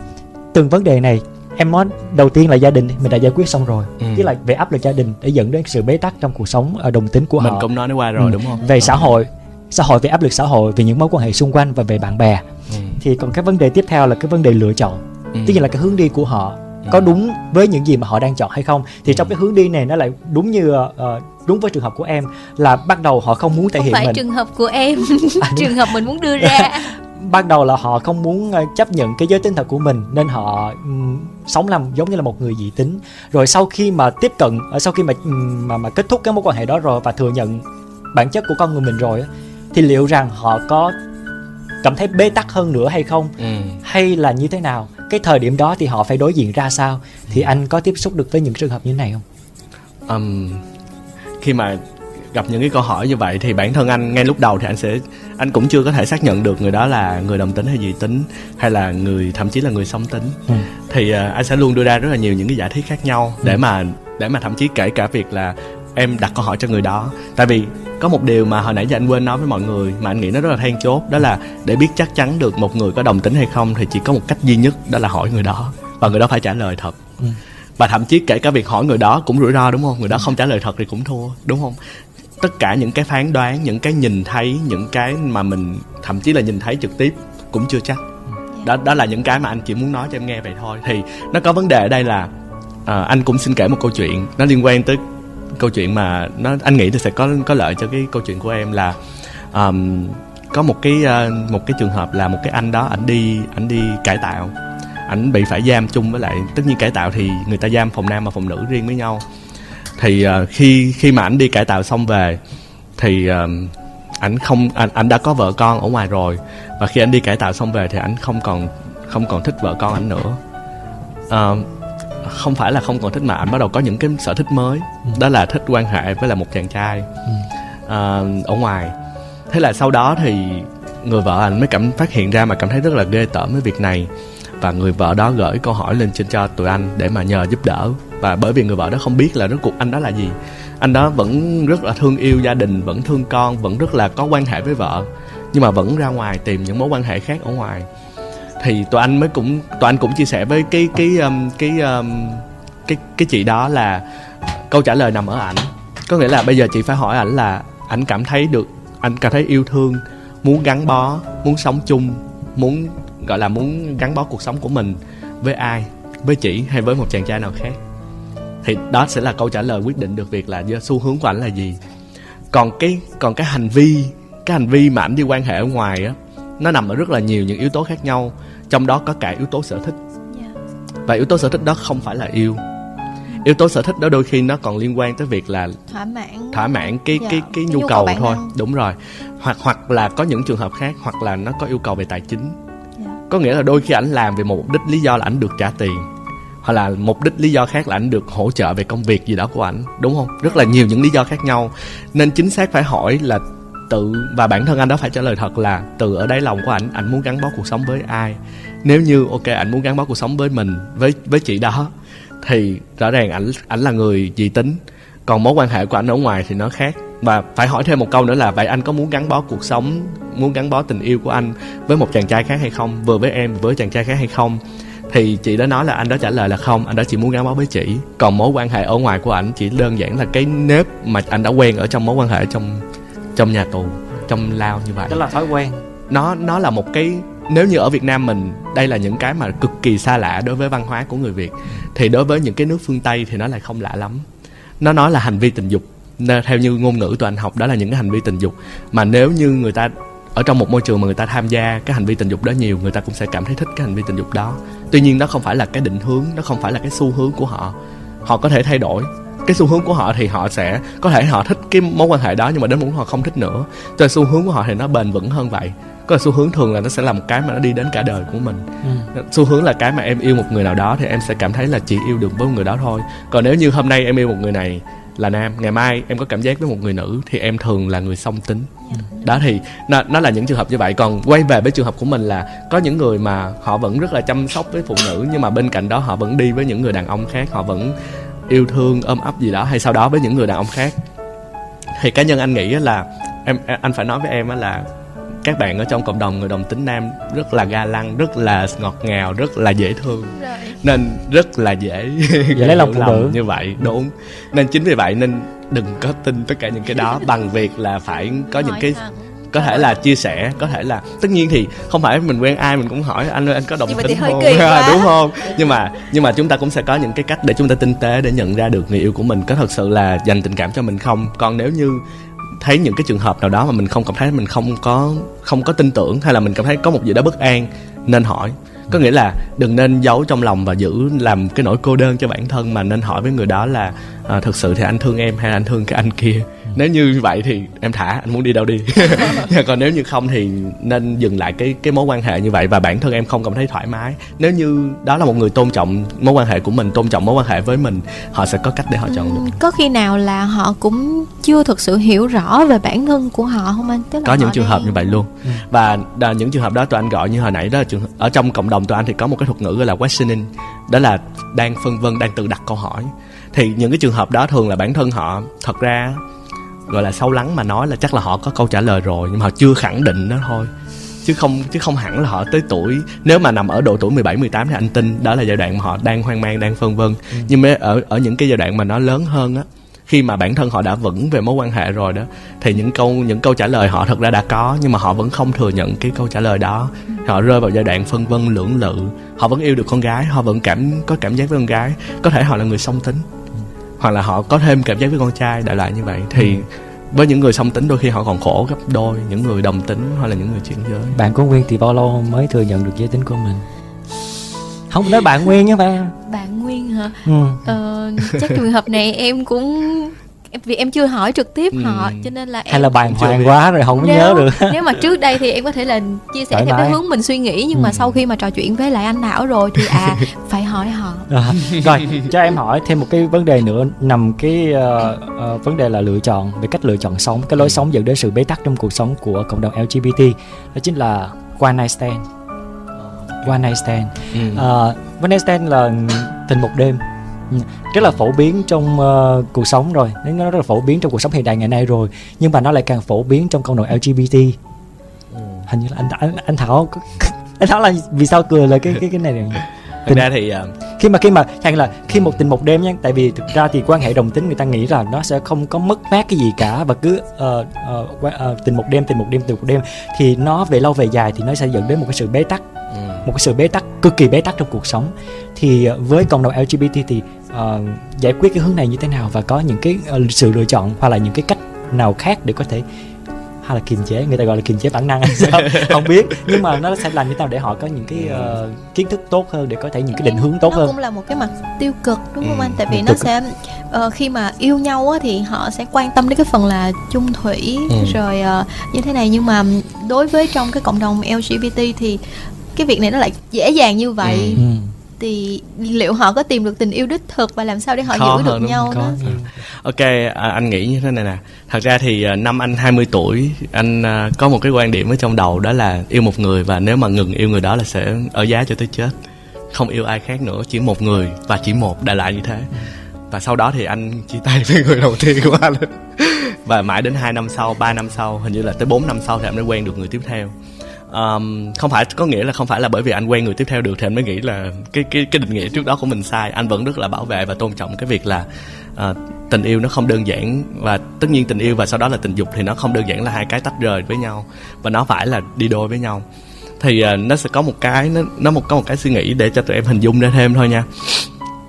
C: từng vấn đề này em nói đầu tiên là gia đình mình đã giải quyết xong rồi ừ. tức là về áp lực gia đình để dẫn đến sự bế tắc trong cuộc sống ở đồng tính của
D: mình
C: họ
D: mình cũng nói nó qua rồi ừ. đúng không
C: về xã hội xã hội về áp lực xã hội về những mối quan hệ xung quanh và về bạn bè ừ. thì còn cái vấn đề tiếp theo là cái vấn đề lựa chọn ừ. tức là cái hướng đi của họ có ừ. đúng với những gì mà họ đang chọn hay không thì ừ. trong cái hướng đi này nó lại đúng như uh, đúng với trường hợp của em là bắt đầu họ không muốn thể
A: không
C: hiện
A: phải
C: mình.
A: trường hợp của em à, trường hợp mình muốn đưa ra.
C: Ban đầu là họ không muốn ờ, chấp nhận cái giới tính thật của mình nên họ um, sống làm giống như là một người dị tính. Rồi sau khi mà tiếp cận ờ, sau khi mà mà mà kết thúc cái mối quan hệ đó rồi và thừa nhận bản chất của con người mình rồi thì liệu rằng họ có cảm thấy bế tắc hơn nữa hay không? Ừ. hay là như thế nào? Cái thời điểm đó thì họ phải đối diện ra sao? Thì ừ. anh có tiếp xúc được với những trường hợp như thế này không?
D: Um, khi mà gặp những cái câu hỏi như vậy thì bản thân anh ngay lúc đầu thì anh sẽ anh cũng chưa có thể xác nhận được người đó là người đồng tính hay dị tính hay là người thậm chí là người song tính ừ. thì uh, anh sẽ luôn đưa ra rất là nhiều những cái giả thiết khác nhau ừ. để mà để mà thậm chí kể cả việc là em đặt câu hỏi cho người đó tại vì có một điều mà hồi nãy giờ anh quên nói với mọi người mà anh nghĩ nó rất là then chốt đó là để biết chắc chắn được một người có đồng tính hay không thì chỉ có một cách duy nhất đó là hỏi người đó và người đó phải trả lời thật ừ và thậm chí kể cả việc hỏi người đó cũng rủi ro đúng không? Người đó không trả lời thật thì cũng thua đúng không? Tất cả những cái phán đoán những cái nhìn thấy những cái mà mình thậm chí là nhìn thấy trực tiếp cũng chưa chắc. Đó đó là những cái mà anh chỉ muốn nói cho em nghe vậy thôi. Thì nó có vấn đề ở đây là à, anh cũng xin kể một câu chuyện. Nó liên quan tới câu chuyện mà nó anh nghĩ thì sẽ có có lợi cho cái câu chuyện của em là um, có một cái uh, một cái trường hợp là một cái anh đó ảnh đi ảnh đi cải tạo ảnh bị phải giam chung với lại tất nhiên cải tạo thì người ta giam phòng nam và phòng nữ riêng với nhau thì uh, khi khi mà ảnh đi cải tạo xong về thì uh, ảnh không ảnh, ảnh đã có vợ con ở ngoài rồi và khi ảnh đi cải tạo xong về thì ảnh không còn không còn thích vợ con ảnh nữa uh, không phải là không còn thích mà ảnh bắt đầu có những cái sở thích mới ừ. đó là thích quan hệ với là một chàng trai ừ. uh, ở ngoài thế là sau đó thì người vợ anh mới cảm phát hiện ra mà cảm thấy rất là ghê tởm với việc này và người vợ đó gửi câu hỏi lên trên cho tụi anh để mà nhờ giúp đỡ. Và bởi vì người vợ đó không biết là rốt cuộc anh đó là gì anh đó vẫn rất là thương yêu gia đình vẫn thương con vẫn rất là có quan hệ với vợ nhưng mà vẫn ra ngoài tìm những mối quan hệ khác ở ngoài. Thì tụi anh mới cũng tụi anh cũng chia sẻ với cái cái um, cái um, cái cái chị đó là câu trả lời nằm ở ảnh. Có nghĩa là bây giờ chị phải hỏi ảnh là ảnh cảm thấy được anh cảm thấy yêu thương muốn gắn bó muốn sống chung muốn gọi là muốn gắn bó cuộc sống của mình với ai với chị hay với một chàng trai nào khác. Thì đó sẽ là câu trả lời quyết định được việc là xu hướng của ảnh là gì. Còn cái còn cái hành vi cái hành vi mà ảnh đi quan hệ ở ngoài á nó nằm ở rất là nhiều những yếu tố khác nhau trong đó có cả yếu tố sở thích. Dạ. và yếu tố sở thích đó không phải là yêu. Yếu tố sở thích đó đôi khi nó còn liên quan tới việc là
A: thỏa mãn.
D: thỏa mãn cái dạ, cái, cái nhu, nhu cầu, cầu thôi. đúng rồi. Hoặc hoặc là có những trường hợp khác hoặc là nó có yêu cầu về tài chính có nghĩa là đôi khi ảnh làm vì một mục đích lý do là ảnh được trả tiền. Hoặc là mục đích lý do khác là ảnh được hỗ trợ về công việc gì đó của ảnh, đúng không? Rất là nhiều những lý do khác nhau. Nên chính xác phải hỏi là tự, và bản thân anh đó phải trả lời thật là từ ở đáy lòng của ảnh ảnh muốn gắn bó cuộc sống với ai? Nếu như, ok, ảnh muốn gắn bó cuộc sống với mình, với với chị đó, thì rõ ràng ảnh ảnh là người dị tính. Còn mối quan hệ của ảnh ở ngoài thì nó khác và phải hỏi thêm một câu nữa là vậy anh có muốn gắn bó cuộc sống muốn gắn bó tình yêu của anh với một chàng trai khác hay không? Vừa với em với chàng trai khác hay không? Thì chị đó nói là anh đó trả lời là không anh đó chỉ muốn gắn bó với chị. Còn mối quan hệ ở ngoài của ảnh chỉ đơn giản là cái nếp mà anh đã quen ở trong mối quan hệ trong trong nhà tù trong lao như vậy.
C: Đó là thói quen.
D: Nó nó là một cái nếu như ở Việt Nam mình đây là những cái mà cực kỳ xa lạ đối với văn hóa của người Việt. Thì đối với những cái nước phương Tây thì nó lại không lạ lắm. Nó nói là hành vi tình dục theo như ngôn ngữ tụi anh học đó là những cái hành vi tình dục. Mà nếu như người ta ở trong một môi trường mà người ta tham gia cái hành vi tình dục đó nhiều người ta cũng sẽ cảm thấy thích cái hành vi tình dục đó. Tuy nhiên nó không phải là cái định hướng nó không phải là cái xu hướng của họ. Họ có thể thay đổi. Cái xu hướng của họ thì họ sẽ có thể họ thích cái mối quan hệ đó nhưng mà đến lúc họ không thích nữa. Cho xu hướng của họ thì nó bền vững hơn vậy. Có xu hướng thường là nó sẽ là một cái mà nó đi đến cả đời của mình. Ừ. xu hướng là cái mà em yêu một người nào đó thì em sẽ cảm thấy là chỉ yêu được với một người đó thôi. Còn nếu như hôm nay em yêu một người này là nam. Ngày mai em có cảm giác với một người nữ thì em thường là người song tính. Đó thì nó, nó là những trường hợp như vậy. Còn quay về với trường hợp của mình là có những người mà họ vẫn rất là chăm sóc với phụ nữ nhưng mà bên cạnh đó họ vẫn đi với những người đàn ông khác họ vẫn yêu thương ôm ấp gì đó hay sau đó với những người đàn ông khác. Thì cá nhân anh nghĩ là em anh phải nói với em là các bạn ở trong cộng đồng người đồng tính nam rất là ga lăng rất là ngọt ngào rất là dễ thương. Rồi. nên rất là dễ
C: dễ lấy lòng phụ nữ.
D: như vậy đúng. Nên chính vì vậy nên đừng có tin tất cả những cái đó bằng việc là phải có những cái có thể là chia sẻ có thể là tất nhiên thì không phải mình quen ai mình cũng hỏi anh ơi anh có đồng tính không? đúng không? Nhưng mà nhưng mà chúng ta cũng sẽ có những cái cách để chúng ta tinh tế để nhận ra được người yêu của mình có thật sự là dành tình cảm cho mình không. Còn nếu như thấy những cái trường hợp nào đó mà mình không cảm thấy mình không có không có tin tưởng hay là mình cảm thấy có một gì đó bất an nên hỏi. Có nghĩa là đừng nên giấu trong lòng và giữ làm cái nỗi cô đơn cho bản thân mà nên hỏi với người đó là à, thực sự thì anh thương em hay là anh thương cái anh kia? Nếu như vậy thì em thả anh muốn đi đâu đi. Còn nếu như không thì nên dừng lại cái cái mối quan hệ như vậy và bản thân em không cảm thấy thoải mái. Nếu như đó là một người tôn trọng mối quan hệ của mình tôn trọng mối quan hệ với mình họ sẽ có cách để họ chọn được.
A: Có khi nào là họ cũng chưa thực sự hiểu rõ về bản thân của họ không anh?
D: Tức là có những trường hợp như vậy luôn. Ừ. và đà, những trường hợp đó tụi anh gọi như hồi nãy đó là trường ở trong cộng đồng tụi anh thì có một cái thuật ngữ gọi là questioning. Đó là đang phân vân đang tự đặt câu hỏi. Thì những cái trường hợp đó thường là bản thân họ thật ra gọi là sâu lắng mà nói là chắc là họ có câu trả lời rồi nhưng mà họ chưa khẳng định đó thôi. Chứ không chứ không hẳn là họ tới tuổi nếu mà nằm ở độ tuổi 17 18 thì anh tin đó là giai đoạn mà họ đang hoang mang đang phân vân. Ừ. nhưng mà ở ở những cái giai đoạn mà nó lớn hơn á khi mà bản thân họ đã vững về mối quan hệ rồi đó thì những câu những câu trả lời họ thật ra đã có nhưng mà họ vẫn không thừa nhận cái câu trả lời đó. Họ rơi vào giai đoạn phân vân lưỡng lự. Họ vẫn yêu được con gái họ vẫn cảm có cảm giác với con gái. Có thể họ là người song tính hoặc là họ có thêm cảm giác với con trai đại loại như vậy. Thì ừ. với những người song tính đôi khi họ còn khổ gấp đôi những người đồng tính hoặc là những người chuyển giới.
C: Bạn của nguyên thì bao lâu mới thừa nhận được giới tính của mình? Không nói bạn nguyên nhé
A: bạn bạn nguyên hả? Ừ. ờ, chắc trường hợp này em cũng vì em chưa hỏi trực tiếp ừ. họ cho nên là em
C: hay là bàn hoàng quá rồi không nếu, nhớ được
A: nếu mà trước đây thì em có thể là chia sẻ theo cái hướng mình suy nghĩ nhưng ừ. mà sau khi mà trò chuyện với lại anh thảo rồi thì à phải hỏi họ
C: à, rồi cho em hỏi thêm một cái vấn đề nữa nằm cái uh, uh, vấn đề là lựa chọn về cách lựa chọn sống cái lối ừ. sống dẫn đến sự bế tắc trong cuộc sống của cộng đồng lgbt đó chính là one night stand one night stand ừ. uh, one night stand là tình một đêm. Rất là phổ biến trong uh, cuộc sống rồi. Nó rất là phổ biến trong cuộc sống hiện đại ngày nay rồi. Nhưng mà nó lại càng phổ biến trong cộng đồng LGBT ừ. hình như là anh anh anh thảo anh thảo là vì sao cười là cái cái cái này này?
D: Thực ra thì uh...
C: khi mà khi mà hay là khi một tình một đêm nhé tại vì thực ra thì quan hệ đồng tính người ta nghĩ là nó sẽ không có mất mát cái gì cả và cứ uh, uh, uh, tình một đêm tình một đêm tình một đêm thì nó về lâu về dài thì nó sẽ dẫn đến một cái sự bế tắc. Ừ. một cái sự bế tắc cực kỳ bế tắc trong cuộc sống. Thì với cộng đồng LGBT thì uh, giải quyết cái hướng này như thế nào và có những cái uh, sự lựa chọn hoặc là những cái cách nào khác để có thể hay là kiềm chế người ta gọi là kiềm chế bản năng hay sao? Không biết. Nhưng mà nó sẽ làm như thế nào để họ có những cái uh, kiến thức tốt hơn để có thể những cái định hướng tốt
A: nó
C: hơn?
A: cũng là một cái mặt tiêu cực đúng không ừ, anh? Tại vì nó sẽ uh, khi mà yêu nhau á, thì họ sẽ quan tâm đến cái phần là chung thủy ừ. rồi uh, như thế này. Nhưng mà đối với trong cái cộng đồng LGBT thì
E: cái việc này nó lại dễ dàng như vậy. Ừ. thì liệu họ có tìm được tình yêu đích thực và làm sao để họ Khó giữ được nhau đó?
D: Ok à, anh nghĩ như thế này nè. Thật ra thì à, năm anh 20 tuổi anh à, có một cái quan điểm ở trong đầu đó là yêu một người và nếu mà ngừng yêu người đó là sẽ ở giá cho tới chết. Không yêu ai khác nữa chỉ một người và chỉ một đại lại như thế. Và sau đó thì anh chia tay với người đầu tiên của anh. Và mãi đến 2 năm sau 3 năm sau hình như là tới 4 năm sau thì anh mới quen được người tiếp theo um, không phải có nghĩa là không phải là bởi vì anh quen người tiếp theo được thì anh mới nghĩ là cái cái cái định nghĩa trước đó của mình sai. Anh vẫn rất là bảo vệ và tôn trọng cái việc là uh, tình yêu nó không đơn giản và tất nhiên tình yêu và sau đó là tình dục thì nó không đơn giản là hai cái tách rời với nhau và nó phải là đi đôi với nhau. Thì uh, nó sẽ có một cái nó nó một có một cái suy nghĩ để cho tụi em hình dung ra thêm thôi nha.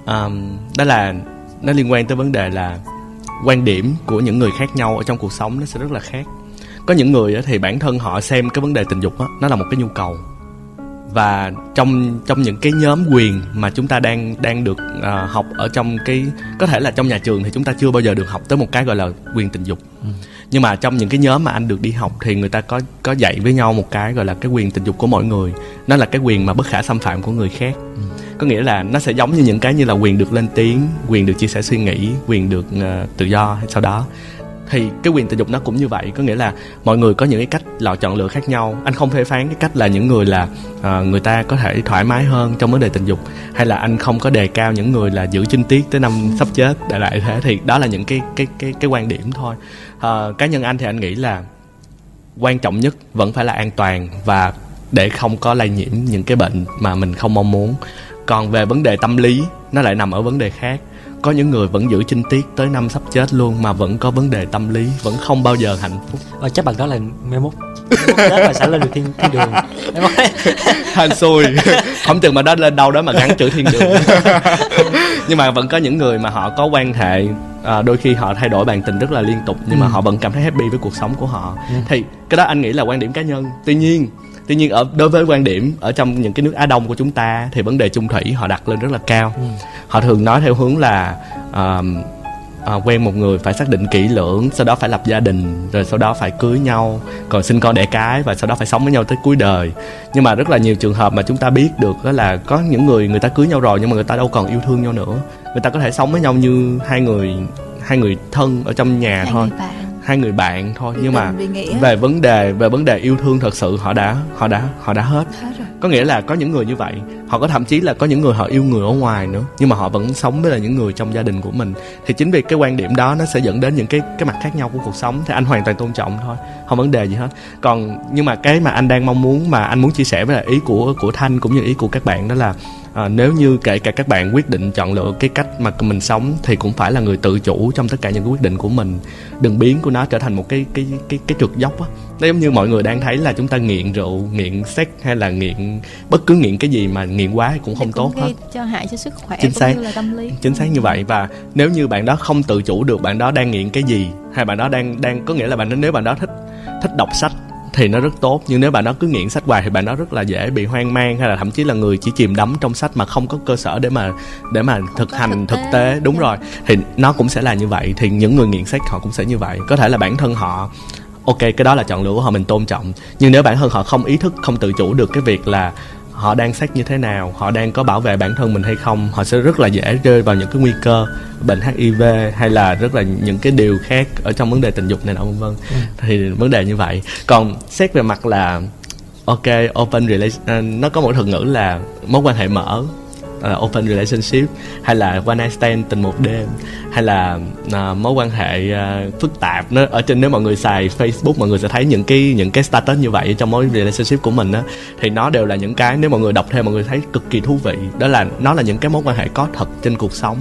D: Um, đó là nó liên quan tới vấn đề là quan điểm của những người khác nhau ở trong cuộc sống nó sẽ rất là khác có những người thì bản thân họ xem cái vấn đề tình dục đó, nó là một cái nhu cầu. Và trong trong những cái nhóm quyền mà chúng ta đang đang được uh, học ở trong cái có thể là trong nhà trường thì chúng ta chưa bao giờ được học tới một cái gọi là quyền tình dục. Ừ. nhưng mà trong những cái nhóm mà anh được đi học thì người ta có có dạy với nhau một cái gọi là cái quyền tình dục của mọi người. Nó là cái quyền mà bất khả xâm phạm của người khác. Ừ. có nghĩa là nó sẽ giống như những cái như là quyền được lên tiếng quyền được chia sẻ suy nghĩ quyền được uh, tự do sau đó thì cái quyền tình dục nó cũng như vậy có nghĩa là mọi người có những cái cách lựa chọn lựa khác nhau. Anh không phê phán cái cách là những người là uh, người ta có thể thoải mái hơn trong vấn đề tình dục hay là anh không có đề cao những người là giữ chinh tiết tới năm sắp chết đại lại thế. Thì đó là những cái cái cái cái quan điểm thôi. Uh, cá nhân anh thì anh nghĩ là quan trọng nhất vẫn phải là an toàn và để không có lây nhiễm những cái bệnh mà mình không mong muốn. Còn về vấn đề tâm lý nó lại nằm ở vấn đề khác có những người vẫn giữ chinh tiết tới năm sắp chết luôn mà vẫn có vấn đề tâm lý vẫn không bao giờ hạnh phúc.
C: Ờ, chắc bằng đó là mai mốt. Chết và sẽ lên được thiên, thiên đường.
D: Hên xui. Không chừng mà đó lên đâu đó mà gắn chữ thiên đường. Nhưng mà vẫn có những người mà họ có quan hệ à, đôi khi họ thay đổi bàn tình rất là liên tục nhưng ừ. mà họ vẫn cảm thấy happy với cuộc sống của họ. Ừ. thì cái đó anh nghĩ là quan điểm cá nhân. Tuy nhiên tuy nhiên ở đối với quan điểm ở trong những cái nước á đông của chúng ta thì vấn đề chung thủy họ đặt lên rất là cao. Ừ. họ thường nói theo hướng là uh, à, quen một người phải xác định kỹ lưỡng sau đó phải lập gia đình rồi sau đó phải cưới nhau còn sinh con đẻ cái và sau đó phải sống với nhau tới cuối đời. Nhưng mà rất là nhiều trường hợp mà chúng ta biết được đó là có những người người ta cưới nhau rồi nhưng mà người ta đâu còn yêu thương nhau nữa. Người ta có thể sống với nhau như hai người hai người thân ở trong nhà hai thôi. người hai người bạn thôi. Nhưng mà về vấn đề về vấn đề yêu thương thật sự họ đã họ đã họ đã hết, hết rồi. có nghĩa là có những người như vậy họ có thậm chí là có những người họ yêu người ở ngoài nữa nhưng mà họ vẫn sống với là những người trong gia đình của mình. Thì chính vì cái quan điểm đó nó sẽ dẫn đến những cái cái mặt khác nhau của cuộc sống. Thì anh hoàn toàn tôn trọng thôi không vấn đề gì hết. Còn nhưng mà cái mà anh đang mong muốn mà anh muốn chia sẻ với là ý của của thanh cũng như ý của các bạn đó là à, nếu như kể cả các bạn quyết định chọn lựa cái cách mà mình sống thì cũng phải là người tự chủ trong tất cả những cái quyết định của mình. Đừng biến của nó trở thành một cái cái cái cái trượt dốc á. Nó giống như mọi người đang thấy là chúng ta nghiện rượu nghiện sex hay là nghiện bất cứ nghiện cái gì mà nghiện quá cũng không
E: cũng
D: tốt hết.
E: cho hại cho sức khỏe
D: chính xác
E: như là tâm lý.
D: Chính xác như vậy. Và nếu như bạn đó không tự chủ được bạn đó đang nghiện cái gì hay bạn đó đang đang có nghĩa là bạn nếu bạn đó thích thích đọc sách thì nó rất tốt. Nhưng nếu bạn đó cứ nghiện sách hoài thì bạn đó rất là dễ bị hoang mang hay là thậm chí là người chỉ chìm đắm trong sách mà không có cơ sở để mà để mà thực hành thực tế. đúng rồi. Thì nó cũng sẽ là như vậy. Thì những người nghiện sách họ cũng sẽ như vậy. Có thể là bản thân họ ok cái đó là chọn lựa của họ mình tôn trọng. Nhưng nếu bản thân họ không ý thức không tự chủ được cái việc là họ đang xét như thế nào họ đang có bảo vệ bản thân mình hay không họ sẽ rất là dễ rơi vào những cái nguy cơ bệnh hiv hay là rất là những cái điều khác ở trong vấn đề tình dục này nọ vân vân. Ừ. thì vấn đề như vậy. Còn xét về mặt là ok open relation à, nó có một thuật ngữ là mối quan hệ mở uh, open relationship hay là one night stand tình một đêm hay là uh, mối quan hệ uh, phức tạp nó ở trên nếu mọi người xài Facebook mọi người sẽ thấy những cái những cái status như vậy trong mối relationship của mình á thì nó đều là những cái nếu mọi người đọc thêm mọi người thấy cực kỳ thú vị. Đó là nó là những cái mối quan hệ có thật trên cuộc sống.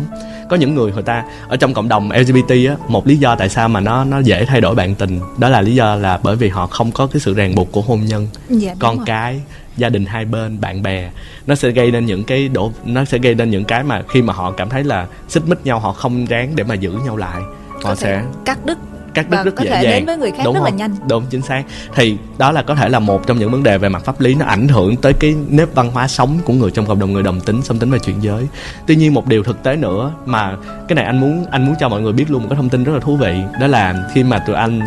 D: Có những người người ta ở trong cộng đồng LGBT á một lý do tại sao mà nó nó dễ thay đổi bạn tình đó là lý do là bởi vì họ không có cái sự ràng buộc của hôn nhân. Dạ, con rồi. cái gia đình hai bên bạn bè nó sẽ gây nên những cái đổ nó sẽ gây nên những cái mà khi mà họ cảm thấy là xích mích nhau họ không ráng để mà giữ nhau lại họ
E: có sẽ cắt đứt.
D: cắt đứt rất
E: có
D: dễ
E: thể
D: dàng.
E: đến với người khác
D: đúng
E: rất
D: không?
E: là nhanh.
D: Đúng chính xác. Thì đó là có thể là một trong những vấn đề về mặt pháp lý nó ảnh hưởng tới cái nếp văn hóa sống của người trong cộng đồng người đồng tính song tính và chuyển giới. Tuy nhiên một điều thực tế nữa mà cái này anh muốn anh muốn cho mọi người biết luôn một cái thông tin rất là thú vị đó là khi mà tụi anh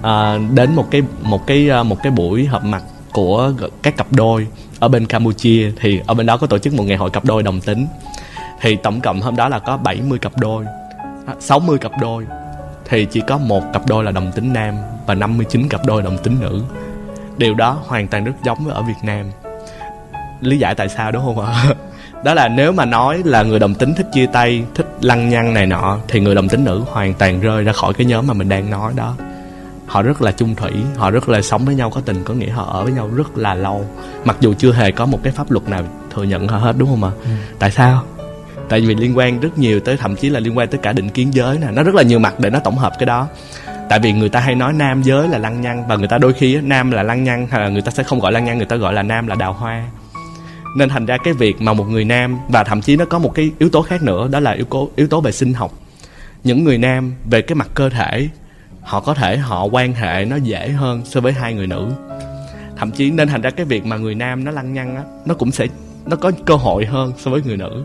D: uh, đến một cái một cái uh, một cái buổi họp mặt của các cặp đôi. Ở bên Campuchia thì ở bên đó có tổ chức một ngày hội cặp đôi đồng tính. Thì tổng cộng hôm đó là có 70 cặp đôi à, 60 cặp đôi. Thì chỉ có một cặp đôi là đồng tính nam và 59 cặp đôi đồng tính nữ. Điều đó hoàn toàn rất giống với ở Việt Nam. Lý giải tại sao đúng không ạ? Đó là nếu mà nói là người đồng tính thích chia tay, thích lăng nhăng này nọ, thì người đồng tính nữ hoàn toàn rơi ra khỏi cái nhóm mà mình đang nói đó họ rất là chung thủy họ rất là sống với nhau có tình có nghĩa họ ở với nhau rất là lâu. Mặc dù chưa hề có một cái pháp luật nào thừa nhận họ hết đúng không ạ? Ừ. tại sao? Tại vì liên quan rất nhiều tới thậm chí là liên quan tới cả định kiến giới nè. Nó rất là nhiều mặt để nó tổng hợp cái đó. Tại vì người ta hay nói nam giới là lăng nhăng và người ta đôi khi nam là lăng nhăng hay là người ta sẽ không gọi lăng nhăng người ta gọi là nam là đào hoa. Nên thành ra cái việc mà một người nam và thậm chí nó có một cái yếu tố khác nữa đó là yếu tố yếu tố về sinh học. Những người nam về cái mặt cơ thể họ có thể họ quan hệ nó dễ hơn so với hai người nữ. Thậm chí nên thành ra cái việc mà người nam nó lăng nhăng á nó cũng sẽ nó có cơ hội hơn so với người nữ.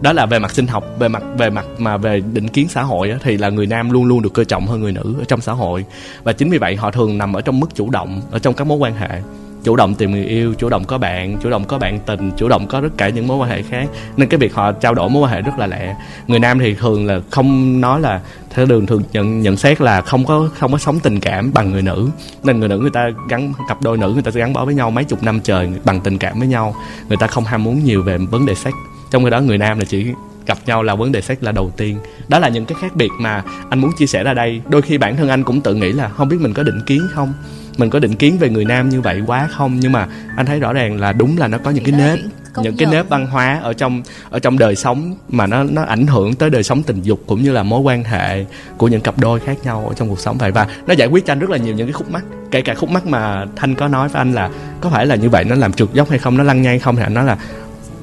D: Đó là về mặt sinh học về mặt về mặt mà về định kiến xã hội á, thì là người nam luôn luôn được coi trọng hơn người nữ ở trong xã hội. Và chính vì vậy họ thường nằm ở trong mức chủ động ở trong các mối quan hệ chủ động tìm người yêu, chủ động có bạn, chủ động có bạn tình, chủ động có tất cả những mối quan hệ khác. Nên cái việc họ trao đổi mối quan hệ rất là lẹ. Người nam thì thường là không nói là theo đường thường nhận nhận xét là không có không có sống tình cảm bằng người nữ. Nên người nữ người ta gắn, cặp đôi nữ người ta sẽ gắn bó với nhau mấy chục năm trời bằng tình cảm với nhau. Người ta không ham muốn nhiều về vấn đề sex. Trong khi đó người nam là chỉ gặp nhau là vấn đề sex là đầu tiên. Đó là những cái khác biệt mà anh muốn chia sẻ ra đây. Đôi khi bản thân anh cũng tự nghĩ là không biết mình có định kiến không mình có định kiến về người nam như vậy quá không? Nhưng mà anh thấy rõ ràng là đúng là nó có những cái nếp những cái nếp văn hóa ở trong ở trong đời sống mà nó nó ảnh hưởng tới đời sống tình dục cũng như là mối quan hệ của những cặp đôi khác nhau ở trong cuộc sống vậy. Và nó giải quyết cho anh rất là nhiều những cái khúc mắc kể cả khúc mắc mà thanh có nói với anh là có phải là như vậy nó làm trượt dốc hay không nó lăn nhanh không? Thì anh nói là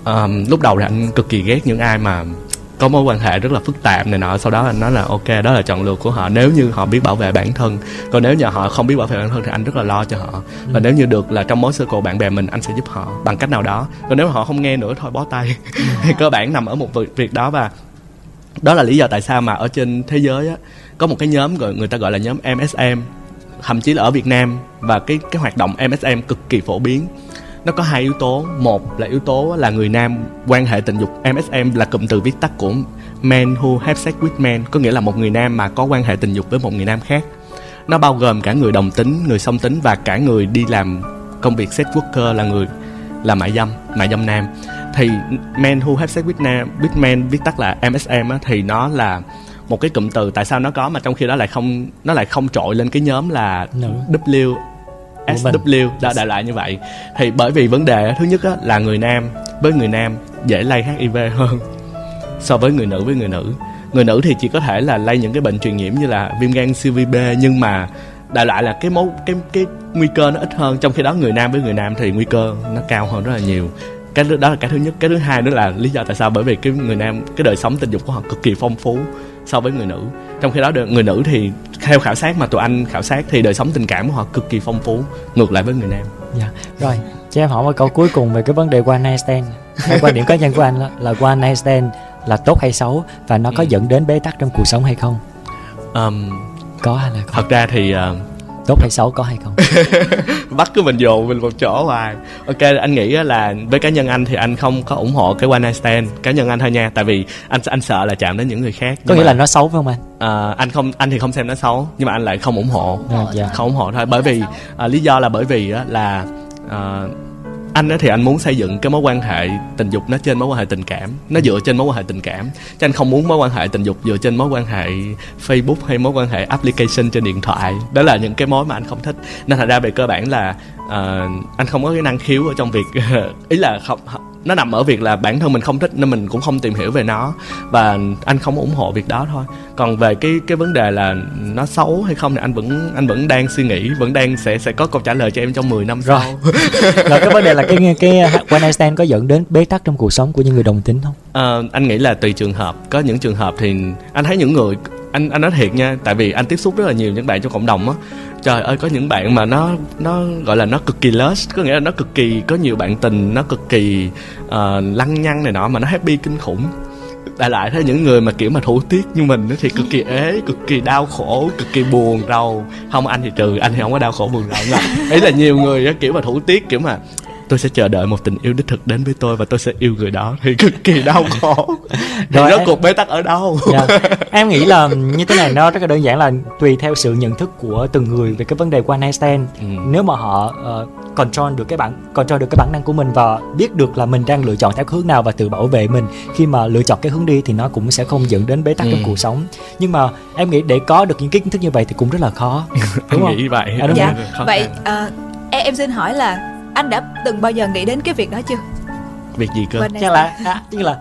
D: um, lúc đầu thì anh cực kỳ ghét những ai mà có mối quan hệ rất là phức tạp này nọ. Sau đó anh nói là ok đó là chọn lựa của họ. Nếu như họ biết bảo vệ bản thân còn nếu như họ không biết bảo vệ bản thân thì anh rất là lo cho họ. Và nếu như được là trong mối circle bạn bè mình anh sẽ giúp họ bằng cách nào đó. Còn nếu họ không nghe nữa thôi bó tay. Cơ bản nằm ở một việc đó và đó là lý do tại sao mà ở trên thế giới á có một cái nhóm gọi người ta gọi là nhóm MSM thậm chí là ở Việt Nam và cái cái hoạt động MSM cực kỳ phổ biến nó có hai yếu tố. Một là yếu tố là người nam quan hệ tình dục MSM là cụm từ viết tắt của men who have sex with men có nghĩa là một người nam mà có quan hệ tình dục với một người nam khác. Nó bao gồm cả người đồng tính người song tính và cả người đi làm công việc sex worker là người là mại dâm mại dâm nam. Thì men who have sex with nam with men viết tắt là MSM á, thì nó là một cái cụm từ tại sao nó có mà trong khi đó lại không nó lại không trội lên cái nhóm là no. W SW đã đại loại như vậy. Thì bởi vì vấn đề thứ nhất á, là người nam với người nam dễ lây HIV hơn so với người nữ với người nữ. Người nữ thì chỉ có thể là lây những cái bệnh truyền nhiễm như là viêm gan siêu vi B nhưng mà đại loại là cái mối cái cái nguy cơ nó ít hơn. Trong khi đó người nam với người nam thì nguy cơ nó cao hơn rất là nhiều cái đó là cái thứ nhất. Cái thứ hai nữa là lý do tại sao bởi vì cái người nam cái đời sống tình dục của họ cực kỳ phong phú so với người nữ. Trong khi đó người nữ thì theo khảo sát mà tụi anh khảo sát thì đời sống tình cảm của họ cực kỳ phong phú ngược lại với người nam.
C: Dạ. Rồi cho em hỏi một câu cuối cùng về cái vấn đề one night stand. Cái quan điểm cá nhân của anh là, là one night stand là tốt hay xấu và nó có ừ. dẫn đến bế tắc trong cuộc sống hay không?
D: Um,
C: có hay là
D: không? thật ra thì uh,
C: tốt hay xấu có hay không?
D: Bắt cứ mình dồn mình một chỗ hoài. Ok anh nghĩ là với cá nhân anh thì anh không có ủng hộ cái one night stand cá nhân anh thôi nha. Tại vì anh anh sợ là chạm đến những người khác.
C: Có nghĩa mà, là nó xấu phải không anh?
D: À, anh không anh thì không xem nó xấu nhưng mà anh lại không ủng hộ. À, dạ. không ủng hộ thôi. Bởi vì à, lý do là bởi vì á, là à, anh thì anh muốn xây dựng cái mối quan hệ tình dục nó trên mối quan hệ tình cảm nó dựa trên mối quan hệ tình cảm. Chứ anh không muốn mối quan hệ tình dục dựa trên mối quan hệ facebook hay mối quan hệ application trên điện thoại. Đó là những cái mối mà anh không thích. Nên thành ra về cơ bản là uh, anh không có cái năng khiếu ở trong việc ý là không nó nằm ở việc là bản thân mình không thích nên mình cũng không tìm hiểu về nó. Và anh không ủng hộ việc đó thôi. Còn về cái cái vấn đề là nó xấu hay không thì anh vẫn anh vẫn đang suy nghĩ vẫn đang sẽ sẽ có câu trả lời cho em trong 10 năm
C: rồi. rồi cái vấn đề là cái cái one night stand có dẫn đến bế tắc trong cuộc sống của những người đồng tính không?
D: À, anh nghĩ là tùy trường hợp. Có những trường hợp thì anh thấy những người anh anh nói thiệt nha tại vì anh tiếp xúc rất là nhiều những bạn trong cộng đồng á trời ơi có những bạn mà nó nó gọi là nó cực kỳ lust có nghĩa là nó cực kỳ có nhiều bạn tình nó cực kỳ uh, lăng nhăng này nọ mà nó happy kinh khủng. Đại lại thấy những người mà kiểu mà thủ tiết như mình thì cực kỳ ế cực kỳ đau khổ cực kỳ buồn rầu. Không anh thì trừ anh thì không có đau khổ buồn rầu ý là nhiều người kiểu mà thủ tiết kiểu mà tôi sẽ chờ đợi một tình yêu đích thực đến với tôi và tôi sẽ yêu người đó thì cực kỳ đau khổ thì rốt cuộc bế tắc ở đâu
C: dạ. em nghĩ là như thế này nó rất là đơn giản là tùy theo sự nhận thức của từng người về cái vấn đề one night stand ừ. nếu mà họ uh, control được cái bản control được cái bản năng của mình và biết được là mình đang lựa chọn theo hướng nào và tự bảo vệ mình khi mà lựa chọn cái hướng đi thì nó cũng sẽ không dẫn đến bế tắc ừ. trong cuộc sống nhưng mà em nghĩ để có được những kiến thức như vậy thì cũng rất là khó
D: đúng không? nghĩ vậy
E: à, đúng dạ. vậy uh, em, em xin hỏi là anh đã từng bao giờ nghĩ đến cái việc đó chưa?
D: Việc gì cơ?
C: Chắc là à, chứ là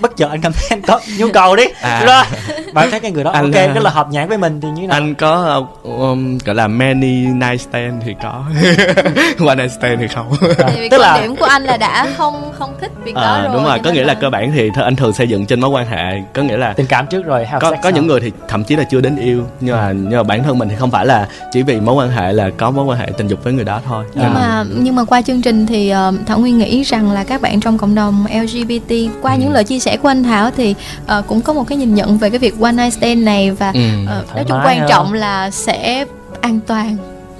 C: bất chợt anh cảm thấy anh có nhu cầu đi. À. đó bạn thấy cái người đó anh, ok rất là hợp nhãn với mình thì như nào?
D: anh có um, gọi là many night stand thì có. One night stand thì không.
E: À, tức là điểm của anh là đã không không thích việc à, đó rồi
D: đúng rồi có nghĩa là, là cơ bản thì anh thường xây dựng trên mối quan hệ có nghĩa là
C: tình cảm trước rồi
D: có có những người thì thậm chí là chưa đến yêu nhưng mà nhưng mà bản thân mình thì không phải là chỉ vì mối quan hệ là có mối quan hệ tình dục với người đó thôi.
A: Nhưng à. mà nhưng mà qua chương trình thì uh, thảo nguyên nghĩ rằng là các bạn trong cộng đồng lgbt qua ừ. những lời chia sẻ của anh thảo thì uh, cũng có một cái nhìn nhận về cái việc one night stand này và ừ, uh, nói chung quan trọng là sẽ an toàn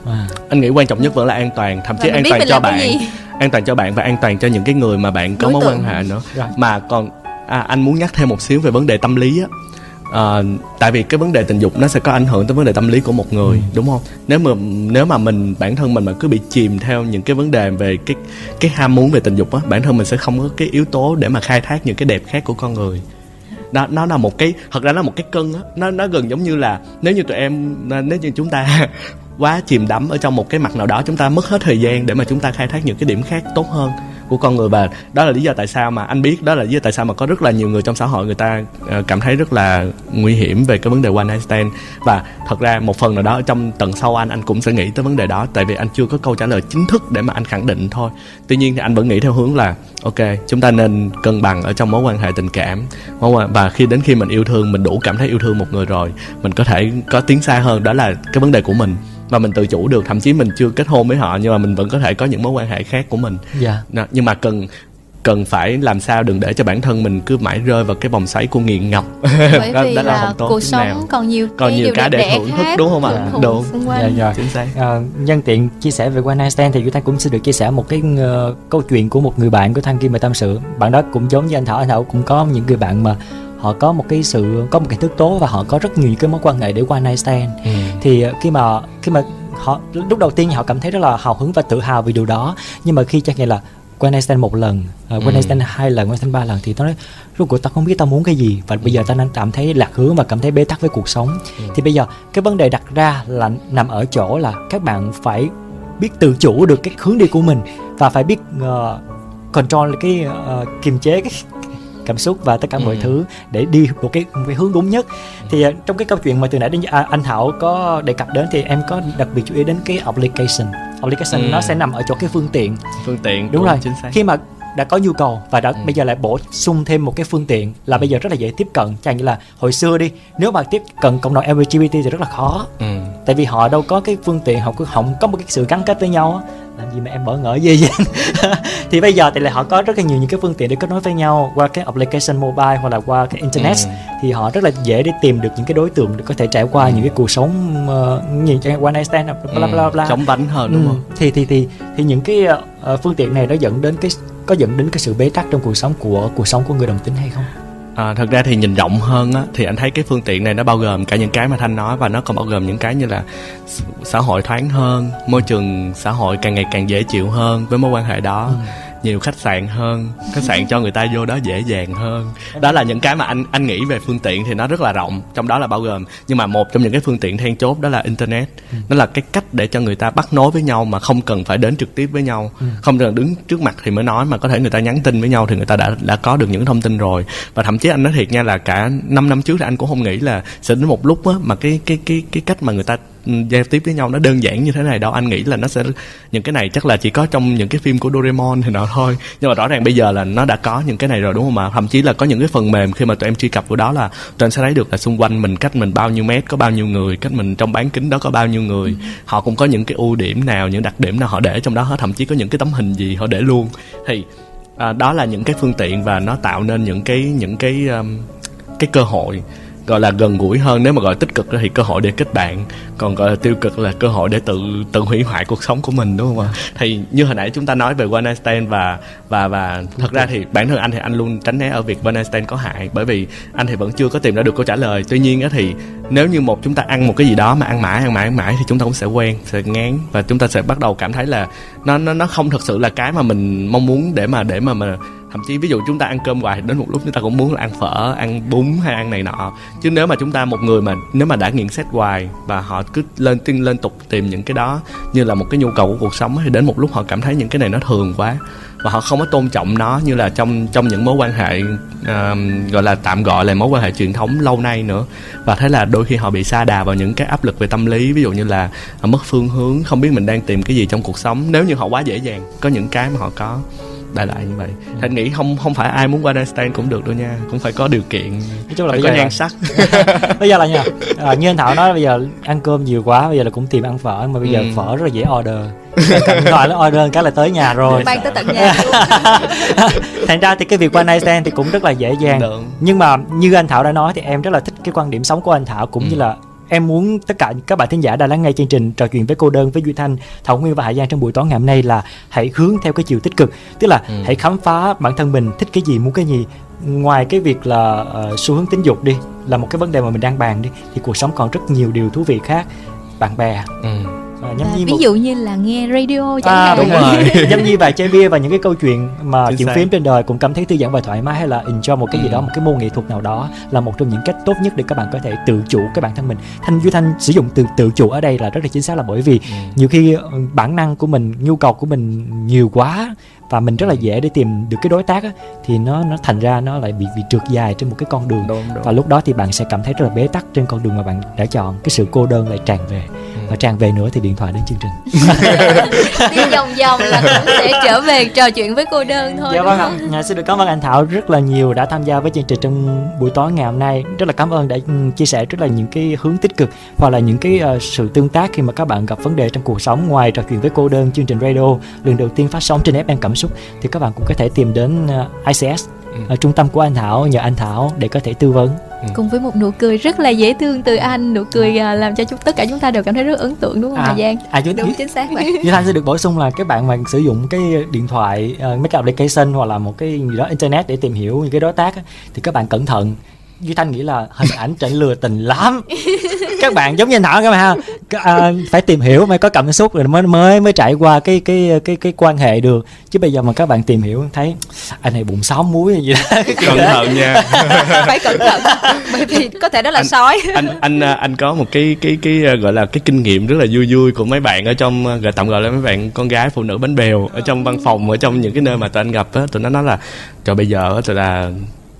D: à. anh nghĩ quan trọng nhất vẫn là an toàn thậm chí an toàn cho bạn an toàn cho bạn và an toàn cho những cái người mà bạn có Đối mối tượng. quan hệ nữa Rồi. mà còn à, anh muốn nhắc thêm một xíu về vấn đề tâm lý á à, tại vì cái vấn đề tình dục nó sẽ có ảnh hưởng tới vấn đề tâm lý của một người ừ. đúng không nếu mà nếu mà mình bản thân mình mà cứ bị chìm theo những cái vấn đề về cái cái ham muốn về tình dục á bản thân mình sẽ không có cái yếu tố để mà khai thác những cái đẹp khác của con người nó nó là một cái thật ra nó là một cái cân á nó nó gần giống như là nếu như tụi em nếu như chúng ta quá chìm đắm ở trong một cái mặt nào đó chúng ta mất hết thời gian để mà chúng ta khai thác những cái điểm khác tốt hơn của con người và đó là lý do tại sao mà anh biết, đó là lý do tại sao mà có rất là nhiều người trong xã hội người ta ờ, cảm thấy rất là nguy hiểm về cái vấn đề one night stand và thật ra một phần nào đó trong tầng sâu anh anh cũng sẽ nghĩ tới vấn đề đó, tại vì anh chưa có câu trả lời chính thức để mà anh khẳng định thôi. Tuy nhiên thì anh vẫn nghĩ theo hướng là, ok, chúng ta nên cân bằng ở trong mối quan hệ tình cảm. Và khi đến khi mình yêu thương, mình đủ cảm thấy yêu thương một người rồi, mình có thể có tiến xa hơn. Đó là cái vấn đề của mình và mình tự chủ được. Thậm chí mình chưa kết hôn với họ nhưng mà mình vẫn có thể có những mối quan hệ khác của mình.
C: Dạ.
D: nhưng mà cần cần phải làm sao đừng để cho bản thân mình cứ mãi rơi vào cái vòng xoáy của nghiện ngập.
A: Bởi vì đó, là, là không tốt cuộc sống nào. còn nhiều
D: còn nhiều cái để thưởng thức đúng không ạ? Dạ. đúng.
C: Dạ, dạ. chính xác. À, nhân tiện chia sẻ về one night stand thì chúng ta cũng sẽ được chia sẻ một cái uh, câu chuyện của một người bạn của thăng kim mà tâm sự bạn đó cũng giống như anh thảo anh thảo cũng có những người bạn mà họ có một cái sự có một cái thức tố và họ có rất nhiều cái mối quan hệ để one night stand ừ. thì ờ, khi mà khi mà họ lúc đầu tiên họ cảm thấy rất là hào hứng và tự hào vì điều đó. Nhưng mà khi chắc nghĩa là one night stand một lần uh, one night stand hai lần one night stand ba lần thì nó nói rốt cuộc tao không biết tao muốn cái gì. Và bây giờ tao đang cảm thấy lạc hướng và cảm thấy bế tắc với cuộc sống. Ừ. thì bây giờ cái vấn đề đặt ra là nằm ở chỗ là các bạn phải biết tự chủ được cái hướng đi của mình và phải biết uh, control cái uh, kiềm chế cái cảm xúc và tất cả mọi ừ. thứ để đi một cái, một cái hướng đúng nhất thì uh, trong cái câu chuyện mà từ nãy đến à, anh Thảo có đề cập đến thì em có đặc biệt chú ý đến cái application application ừ. nó sẽ nằm ở chỗ cái phương tiện
D: phương tiện
C: đúng rồi chính xác. khi mà đã có nhu cầu và đã ừ. bây giờ lại bổ sung thêm một cái phương tiện là bây giờ rất là dễ tiếp cận chẳng như là hồi xưa đi nếu mà tiếp cận cộng đồng LGBT thì rất là khó ừ. tại vì họ đâu có cái phương tiện họ không có một cái sự gắn kết với nhau làm gì mà em bỡ ngỡ gì vậy thì bây giờ thì lại họ có rất là nhiều những cái phương tiện để kết nối với nhau qua cái application mobile hoặc là qua cái internet ừ. thì họ rất là dễ để tìm được những cái đối tượng để có thể trải qua ừ. những cái cuộc sống uh, như one night stand bla bla bla, bla.
D: chóng vánh hơn đúng ừ. không
C: thì thì thì thì những cái uh, phương tiện này nó dẫn đến cái có dẫn đến cái sự bế tắc trong cuộc sống của cuộc sống của người đồng tính hay không
D: À, thật ra thì nhìn rộng hơn á, thì anh thấy cái phương tiện này nó bao gồm cả những cái mà thanh nói và nó còn bao gồm những cái như là xã hội thoáng hơn môi trường xã hội càng ngày càng dễ chịu hơn với mối quan hệ đó. Ừ nhiều khách sạn hơn khách sạn cho người ta vô đó dễ dàng hơn đó là những cái mà anh anh nghĩ về phương tiện thì nó rất là rộng trong đó là bao gồm nhưng mà một trong những cái phương tiện then chốt đó là internet ừ. nó là cái cách để cho người ta bắt nối với nhau mà không cần phải đến trực tiếp với nhau ừ. không cần đứng trước mặt thì mới nói mà có thể người ta nhắn tin với nhau thì người ta đã đã có được những thông tin rồi và thậm chí anh nói thiệt nha là cả 5 năm trước thì anh cũng không nghĩ là sẽ đến một lúc á mà cái cái cái cái cách mà người ta giao tiếp với nhau nó đơn giản như thế này đâu anh nghĩ là nó sẽ những cái này chắc là chỉ có trong những cái phim của Doraemon thì nào thôi. Nhưng mà rõ ràng bây giờ là nó đã có những cái này rồi đúng không ạ? Thậm chí là có những cái phần mềm khi mà tụi em truy cập vào đó là tụi em sẽ thấy được là xung quanh mình cách mình bao nhiêu mét có bao nhiêu người cách mình trong bán kính đó có bao nhiêu người. Ừ. họ cũng có những cái ưu điểm nào những đặc điểm nào họ để trong đó hết thậm chí có những cái tấm hình gì họ để luôn. Thì à, đó là những cái phương tiện và nó tạo nên những cái những cái um, cái cơ hội gọi là gần gũi hơn, nếu mà gọi tích cực thì cơ hội để kết bạn. Còn gọi là tiêu cực là cơ hội để tự tự hủy hoại cuộc sống của mình, đúng không ạ? Thì như hồi nãy chúng ta nói về one night stand và và và thật ra thì bản thân anh thì anh luôn tránh né ở việc one night stand có hại, bởi vì anh thì vẫn chưa có tìm ra được câu trả lời. Tuy nhiên á thì nếu như một chúng ta ăn một cái gì đó mà ăn mãi ăn mãi ăn mãi thì chúng ta cũng sẽ quen, sẽ ngán và chúng ta sẽ bắt đầu cảm thấy là nó nó nó không thật sự là cái mà mình mong muốn để mà để mà mà thậm chí ví dụ chúng ta ăn cơm hoài đến một lúc chúng ta cũng muốn là ăn phở ăn bún hay ăn này nọ. Chứ nếu mà chúng ta một người mà nếu mà đã nghiện xét hoài và họ cứ lên tin lên tục tìm những cái đó như là một cái nhu cầu của cuộc sống thì đến một lúc họ cảm thấy những cái này nó thường quá. Và họ không có tôn trọng nó như là trong trong những mối quan hệ uh, gọi là tạm gọi là mối quan hệ truyền thống lâu nay nữa. Và thế là đôi khi họ bị sa đà vào những cái áp lực về tâm lý ví dụ như là mất phương hướng không biết mình đang tìm cái gì trong cuộc sống. Nếu như họ quá dễ dàng có những cái mà họ có đại loại như vậy. Thành nghĩ không không phải ai muốn qua đây stand cũng được đâu nha cũng phải có điều kiện. Nói chung là phải có nhan sắc.
C: Bây giờ là nha à, như anh thảo nói bây giờ ăn cơm nhiều quá bây giờ là cũng tìm ăn phở mà bây giờ ừ. phở rất là dễ order. Cầm gọi nó order cái là tới nhà rồi.
E: ban tới tận nhà.
C: Thành ra thì cái việc qua night stand thì cũng rất là dễ dàng. Được. nhưng mà như anh thảo đã nói thì em rất là thích cái quan điểm sống của anh thảo cũng ừ. như là em muốn tất cả các bạn thính giả đã lắng nghe chương trình trò chuyện với cô đơn với duy thanh thảo nguyên và hải giang trong buổi tối ngày hôm nay là hãy hướng theo cái chiều tích cực. Tức là ừ. hãy khám phá bản thân mình thích cái gì muốn cái gì. Ngoài cái việc là uh, xu hướng tính dục đi là một cái vấn đề mà mình đang bàn đi thì cuộc sống còn rất nhiều điều thú vị khác. Bạn bè. Ừ
E: à, nhâm nhi ví một... dụ như là nghe radio
C: chẳng à, hạn đúng rồi nhâm nhi và chơi bia và những cái câu chuyện mà Chính chuyện phim trên đời cũng cảm thấy thư giãn và thoải mái hay là enjoy một cái gì ừ. đó một cái môn nghệ thuật nào đó là một trong những cách tốt nhất để các bạn có thể tự chủ cái bản thân mình thanh duy thanh sử dụng từ tự chủ ở đây là rất là chính xác là bởi vì ừ. nhiều khi ừ, bản năng của mình nhu cầu của mình nhiều quá và mình rất là dễ để tìm được cái đối tác á, thì nó nó thành ra nó lại bị bị trượt dài trên một cái con đường. Đúng, đúng. và lúc đó thì bạn sẽ cảm thấy rất là bế tắc trên con đường mà bạn đã chọn cái sự cô đơn lại tràn về. Ừ. và tràn về nữa thì điện thoại đến chương trình.
E: Đi vòng vòng là cũng sẽ trở về trò chuyện với cô đơn thôi
C: dạ vâng ạ. à, xin được cảm ơn anh thảo rất là nhiều đã tham gia với chương trình trong buổi tối ngày hôm nay. Rất là cảm ơn đã ừ, chia sẻ rất là những cái hướng tích cực hoặc là những cái uh, sự tương tác khi mà các bạn gặp vấn đề trong cuộc sống ngoài trò chuyện với cô đơn chương trình radio. Lần đầu tiên phát sóng trên FM cảm xúc thì các bạn cũng có thể tìm đến uh, ICS ừ. trung tâm của anh Thảo nhờ anh Thảo để có thể tư vấn.
E: Ừ. cùng với một nụ cười rất là dễ thương từ anh nụ cười uh, làm cho chúng tất cả chúng ta đều cảm thấy rất ấn tượng đúng không à, Giang?
C: à, chứ,
E: đúng chính xác vậy
C: như Thanh sẽ được bổ sung là các bạn mà sử dụng cái điện thoại uh, mấy cái application hoặc là một cái gì đó internet để tìm hiểu những cái đối tác thì các bạn cẩn thận. Duy Thanh nghĩ là hình ảnh trận lừa tình lắm các bạn giống như anh Thảo các bạn ha. À, phải tìm hiểu mới có cảm xúc rồi mới mới mới trải qua cái cái cái cái quan hệ được. Chứ bây giờ mà các bạn tìm hiểu thấy anh này bụng sáu muối hay gì đó.
D: Cẩn thận nha.
E: Phải cẩn thận bởi vì có thể đó là
D: anh,
E: sói.
D: anh anh anh có một cái cái cái à, gọi là cái kinh nghiệm rất là vui vui của mấy bạn ở trong à, gọi tạm gọi là mấy bạn con gái phụ nữ bánh bèo ở trong văn phòng ở trong những cái nơi mà tụi anh gặp á. Tụi nó nói là cho bây giờ tụi là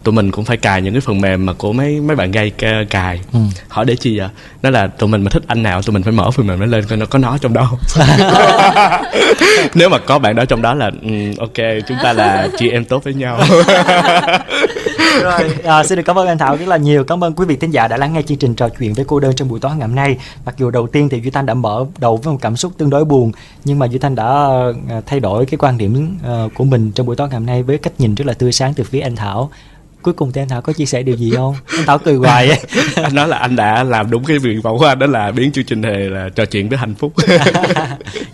D: tụi mình cũng phải cài những cái phần mềm mà của mấy mấy bạn gay cài. Ừ. hỏi để chi vậy? Đó là tụi mình mà thích anh nào tụi mình phải mở phần mềm nó lên coi nó có nó trong đó. Nếu mà có bạn đó trong đó là um, ok chúng ta là chị em tốt với nhau.
C: Rồi à, xin được cảm ơn anh thảo rất là nhiều. Cảm ơn quý vị thính giả đã lắng nghe chương trình trò chuyện với cô đơn trong buổi tối ngày hôm nay. Mặc dù đầu tiên thì duy thanh đã mở đầu với một cảm xúc tương đối buồn nhưng mà duy thanh đã à, thay đổi cái quan điểm à, của mình trong buổi tối ngày hôm nay với cách nhìn rất là tươi sáng từ phía anh thảo cuối cùng thì anh thảo có chia sẻ điều gì không? Anh thảo cười hoài ấy.
D: anh nói là anh đã làm đúng cái việc vọng của anh đó là biến chương trình này là trò chuyện với hạnh phúc.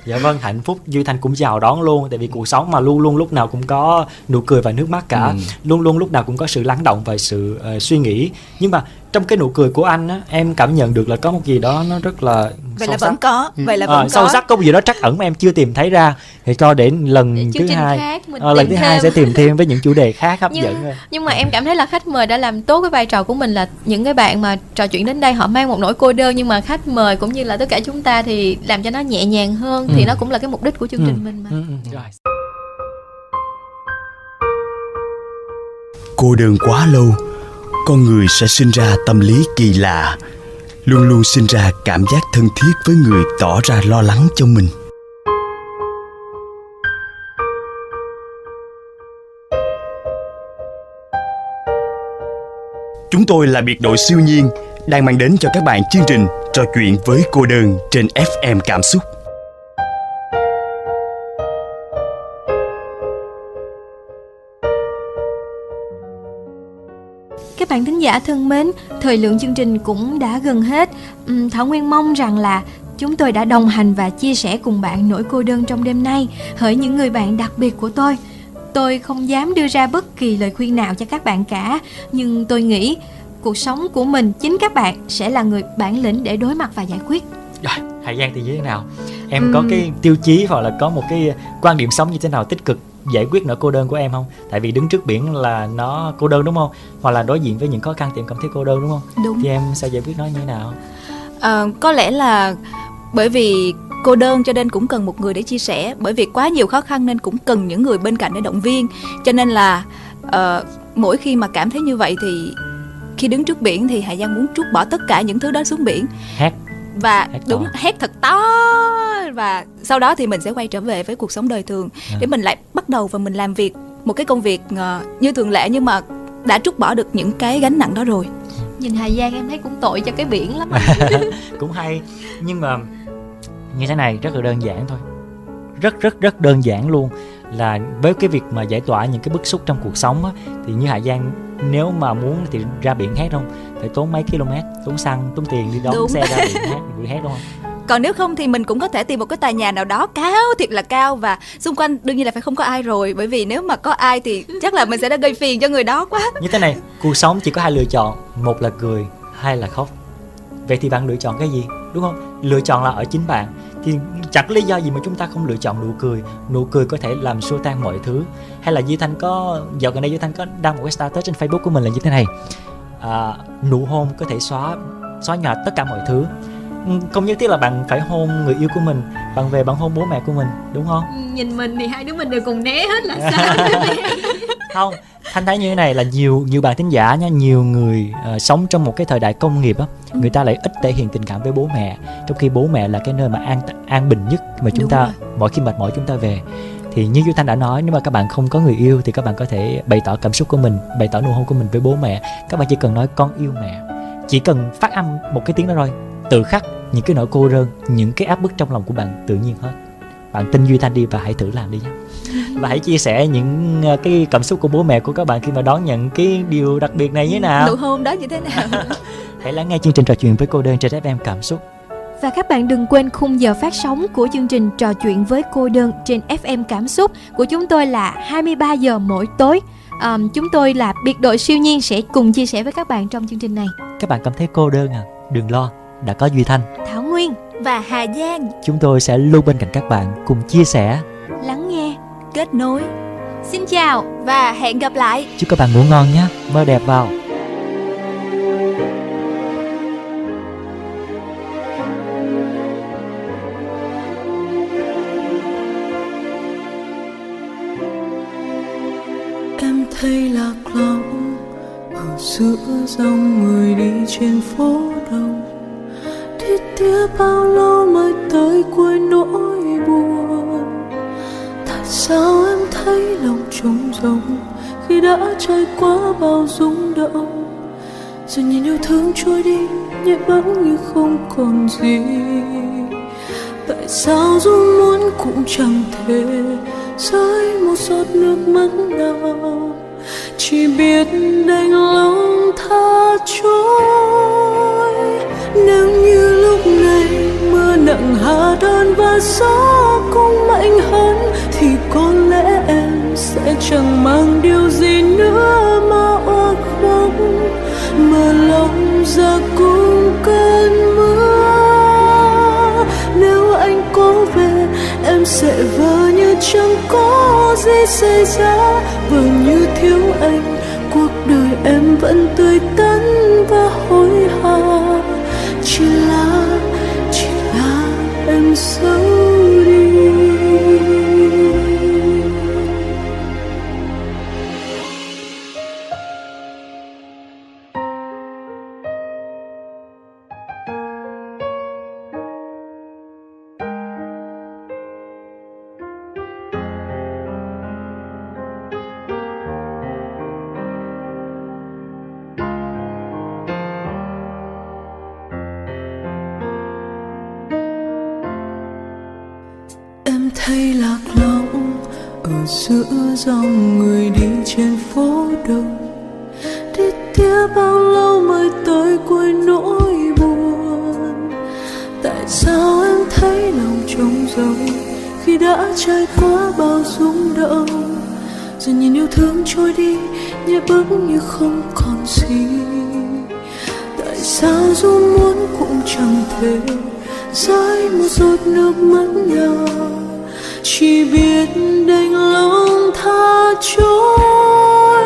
C: Dạ vâng hạnh phúc. Duy thanh cũng chào đón luôn tại vì cuộc sống mà luôn luôn lúc nào cũng có nụ cười và nước mắt cả. Ừ. luôn luôn lúc nào cũng có sự lắng động và sự uh, suy nghĩ. Nhưng mà trong cái nụ cười của anh á em cảm nhận được là có một gì đó nó rất là
E: vậy là sắc. vẫn có ừ. vậy là
C: vẫn à,
E: có
C: sâu sắc có một gì đó trắc ẩn mà em chưa tìm thấy ra thì cho đến lần thứ hai khác, à, lần thứ thêm. hai sẽ tìm thêm với những chủ đề khác hấp
E: nhưng,
C: dẫn
E: nhưng mà em cảm thấy là khách mời đã làm tốt cái vai trò của mình là những cái bạn mà trò chuyện đến đây họ mang một nỗi cô đơn nhưng mà khách mời cũng như là tất cả chúng ta thì làm cho nó nhẹ nhàng hơn ừ. thì nó cũng là cái mục đích của chương ừ. trình mình mà ừ. Ừ. Rồi.
F: cô đơn quá lâu con người sẽ sinh ra tâm lý kỳ lạ, luôn luôn sinh ra cảm giác thân thiết với người tỏ ra lo lắng cho mình. Chúng tôi là biệt đội siêu nhiên đang mang đến cho các bạn chương trình trò chuyện với cô đơn trên fm cảm xúc.
A: Các bạn thính giả thân mến, thời lượng chương trình cũng đã gần hết. Thảo Nguyên mong rằng là chúng tôi đã đồng hành và chia sẻ cùng bạn nỗi cô đơn trong đêm nay hỡi những người bạn đặc biệt của tôi. Tôi không dám đưa ra bất kỳ lời khuyên nào cho các bạn cả, nhưng tôi nghĩ cuộc sống của mình chính các bạn sẽ là người bản lĩnh để đối mặt và giải quyết.
C: Rồi, Hà Giang thì như thế nào? Em uhm. có cái tiêu chí hoặc là có một cái quan điểm sống như thế nào tích cực giải quyết nỗi cô đơn của em không? Tại vì đứng trước biển là nó cô đơn đúng không? Hoặc là đối diện với những khó khăn thì em cảm thấy cô đơn đúng không?
E: Đúng.
C: Thì em sẽ giải quyết nó như thế nào?
E: À, có lẽ là bởi vì cô đơn cho nên cũng cần một người để chia sẻ bởi vì quá nhiều khó khăn nên cũng cần những người bên cạnh để động viên cho nên là uh, mỗi khi mà cảm thấy như vậy thì khi đứng trước biển thì Hà Giang muốn trút bỏ tất cả những thứ đó xuống biển
C: hét
E: và hét đúng to. hét thật to và sau đó thì mình sẽ quay trở về với cuộc sống đời thường à. để mình lại bắt đầu và mình làm việc một cái công việc uh, như thường lệ nhưng mà đã trút bỏ được những cái gánh nặng đó rồi
A: nhìn Hà Giang em thấy cũng tội cho cái biển lắm
C: cũng hay nhưng mà như thế này rất là đơn giản thôi rất rất rất đơn giản luôn là với cái việc mà giải tỏa những cái bức xúc trong cuộc sống á, thì như Hà Giang nếu mà muốn thì ra biển hát không? Phải tốn mấy km tốn xăng tốn tiền đi đón Đúng. xe ra biển hát buổi hát đúng không?
E: Còn nếu không thì mình cũng có thể tìm một cái tòa nhà nào đó cao thiệt là cao và xung quanh đương nhiên là phải không có ai rồi. Bởi vì nếu mà có ai thì chắc là mình sẽ đã gây phiền cho người đó quá.
C: Như thế này cuộc sống chỉ có hai lựa chọn một là cười hai là khóc. Vậy thì bạn lựa chọn cái gì đúng không? Lựa chọn là ở chính bạn. Thì chẳng lý do gì mà chúng ta không lựa chọn nụ cười. Nụ cười có thể làm xua tan mọi thứ hay là Duy Thanh có dạo gần đây Duy Thanh có đăng một cái status trên Facebook của mình là như thế này. À, nụ hôn có thể xóa xóa nhòa tất cả mọi thứ. Ừ, không nhất thiết là bạn phải hôn người yêu của mình bạn về bạn hôn bố mẹ của mình đúng không?
A: Nhìn mình thì hai đứa mình đều cùng né hết là sao?
C: Không thanh thấy như thế này là nhiều nhiều bạn thính giả nha nhiều người uh, sống trong một cái thời đại công nghiệp á ừ. người ta lại ít thể hiện tình cảm với bố mẹ trong khi bố mẹ là cái nơi mà an an bình nhất mà chúng Đúng ta rồi. mỗi khi mệt mỏi chúng ta về thì như Duy Thanh đã nói nếu mà các bạn không có người yêu thì các bạn có thể bày tỏ cảm xúc của mình bày tỏ nụ hôn của mình với bố mẹ. Các bạn chỉ cần nói con yêu mẹ chỉ cần phát âm một cái tiếng đó thôi. Tự khắc những cái nỗi cô đơn những cái áp bức trong lòng của bạn tự nhiên hết. Bạn tin duy thanh đi và hãy thử làm đi nhé. Và hãy chia sẻ những ờ, cái cảm xúc của bố mẹ của các bạn khi mà đón nhận cái điều đặc biệt này như thế nào.
E: Nụ hôn đó như thế nào?
C: Hãy lắng nghe chương trình trò chuyện với cô đơn trên FM cảm xúc
A: và các bạn đừng quên khung giờ phát sóng của chương trình trò chuyện với cô đơn trên FM cảm xúc của chúng tôi là 23 giờ mỗi tối. Um, chúng tôi là biệt đội siêu nhiên sẽ cùng chia sẻ với các bạn trong chương trình này.
C: Các bạn cảm thấy cô đơn à? Đừng lo, đã có Duy Thanh,
A: Thảo Nguyên
E: và Hà Giang.
C: Chúng tôi sẽ luôn bên cạnh các bạn cùng chia sẻ,
A: lắng nghe,
E: kết nối.
A: Xin chào
E: và hẹn gặp lại.
C: Chúc các bạn ngủ ngon nhé. Mơ đẹp vào.
G: Giữa dòng người đi trên phố đông. Đi tía bao lâu mới tới cuối nỗi buồn. Tại sao em thấy lòng trống rỗng khi đã trải qua bao rung động? Rồi nhìn yêu thương trôi đi nhẹ bẫng như không còn gì. Tại sao dù muốn cũng chẳng thể rơi một giọt nước mắt nào? Chỉ biết đành lòng tha trôi. Nếu như lúc này mưa nặng hạ đơn và gió cũng mạnh hơn, thì có lẽ em sẽ chẳng mang điều gì nữa mà oa khóc mưa lòng ra cũng sẽ vờ như chẳng có gì xảy ra. Vờ như thiếu anh, cuộc đời em vẫn tươi tắn và hối hả. Chỉ là hay lạc lõng ở giữa dòng người đi trên phố đông đi tiếp bao lâu mới tới cuối nỗi buồn? Tại sao em thấy lòng trống rỗng khi đã trải qua bao rung động? Giờ nhìn yêu thương trôi đi, nhẹ bước như không còn gì. Tại sao dù muốn cũng chẳng thể rơi một giọt nước mắt nào chỉ biết đành lòng tha trôi.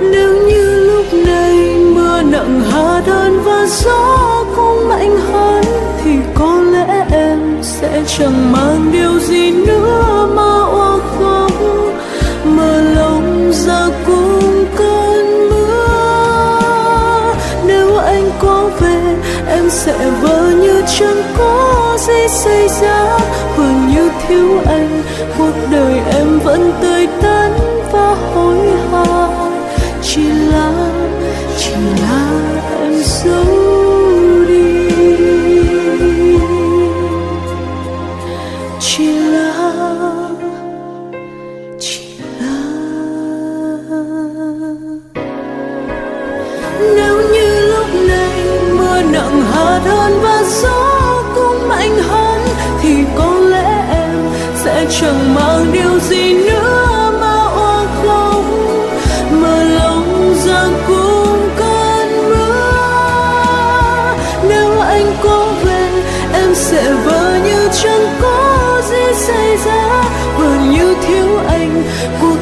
G: Nếu như lúc này mưa nặng hà đơn và gió cũng mạnh hơn thì có lẽ em sẽ chẳng mang điều gì nữa mà oa khóc. Mà lòng ra cùng cơn mưa. Nếu anh có về, em sẽ vỡ như chẳng có gì xảy ra. Vừa như thiếu anh. Cuộc đời em vẫn tươi tắn và hối sẽ vỡ như chẳng có gì xảy ra? Vờ như thiếu anh của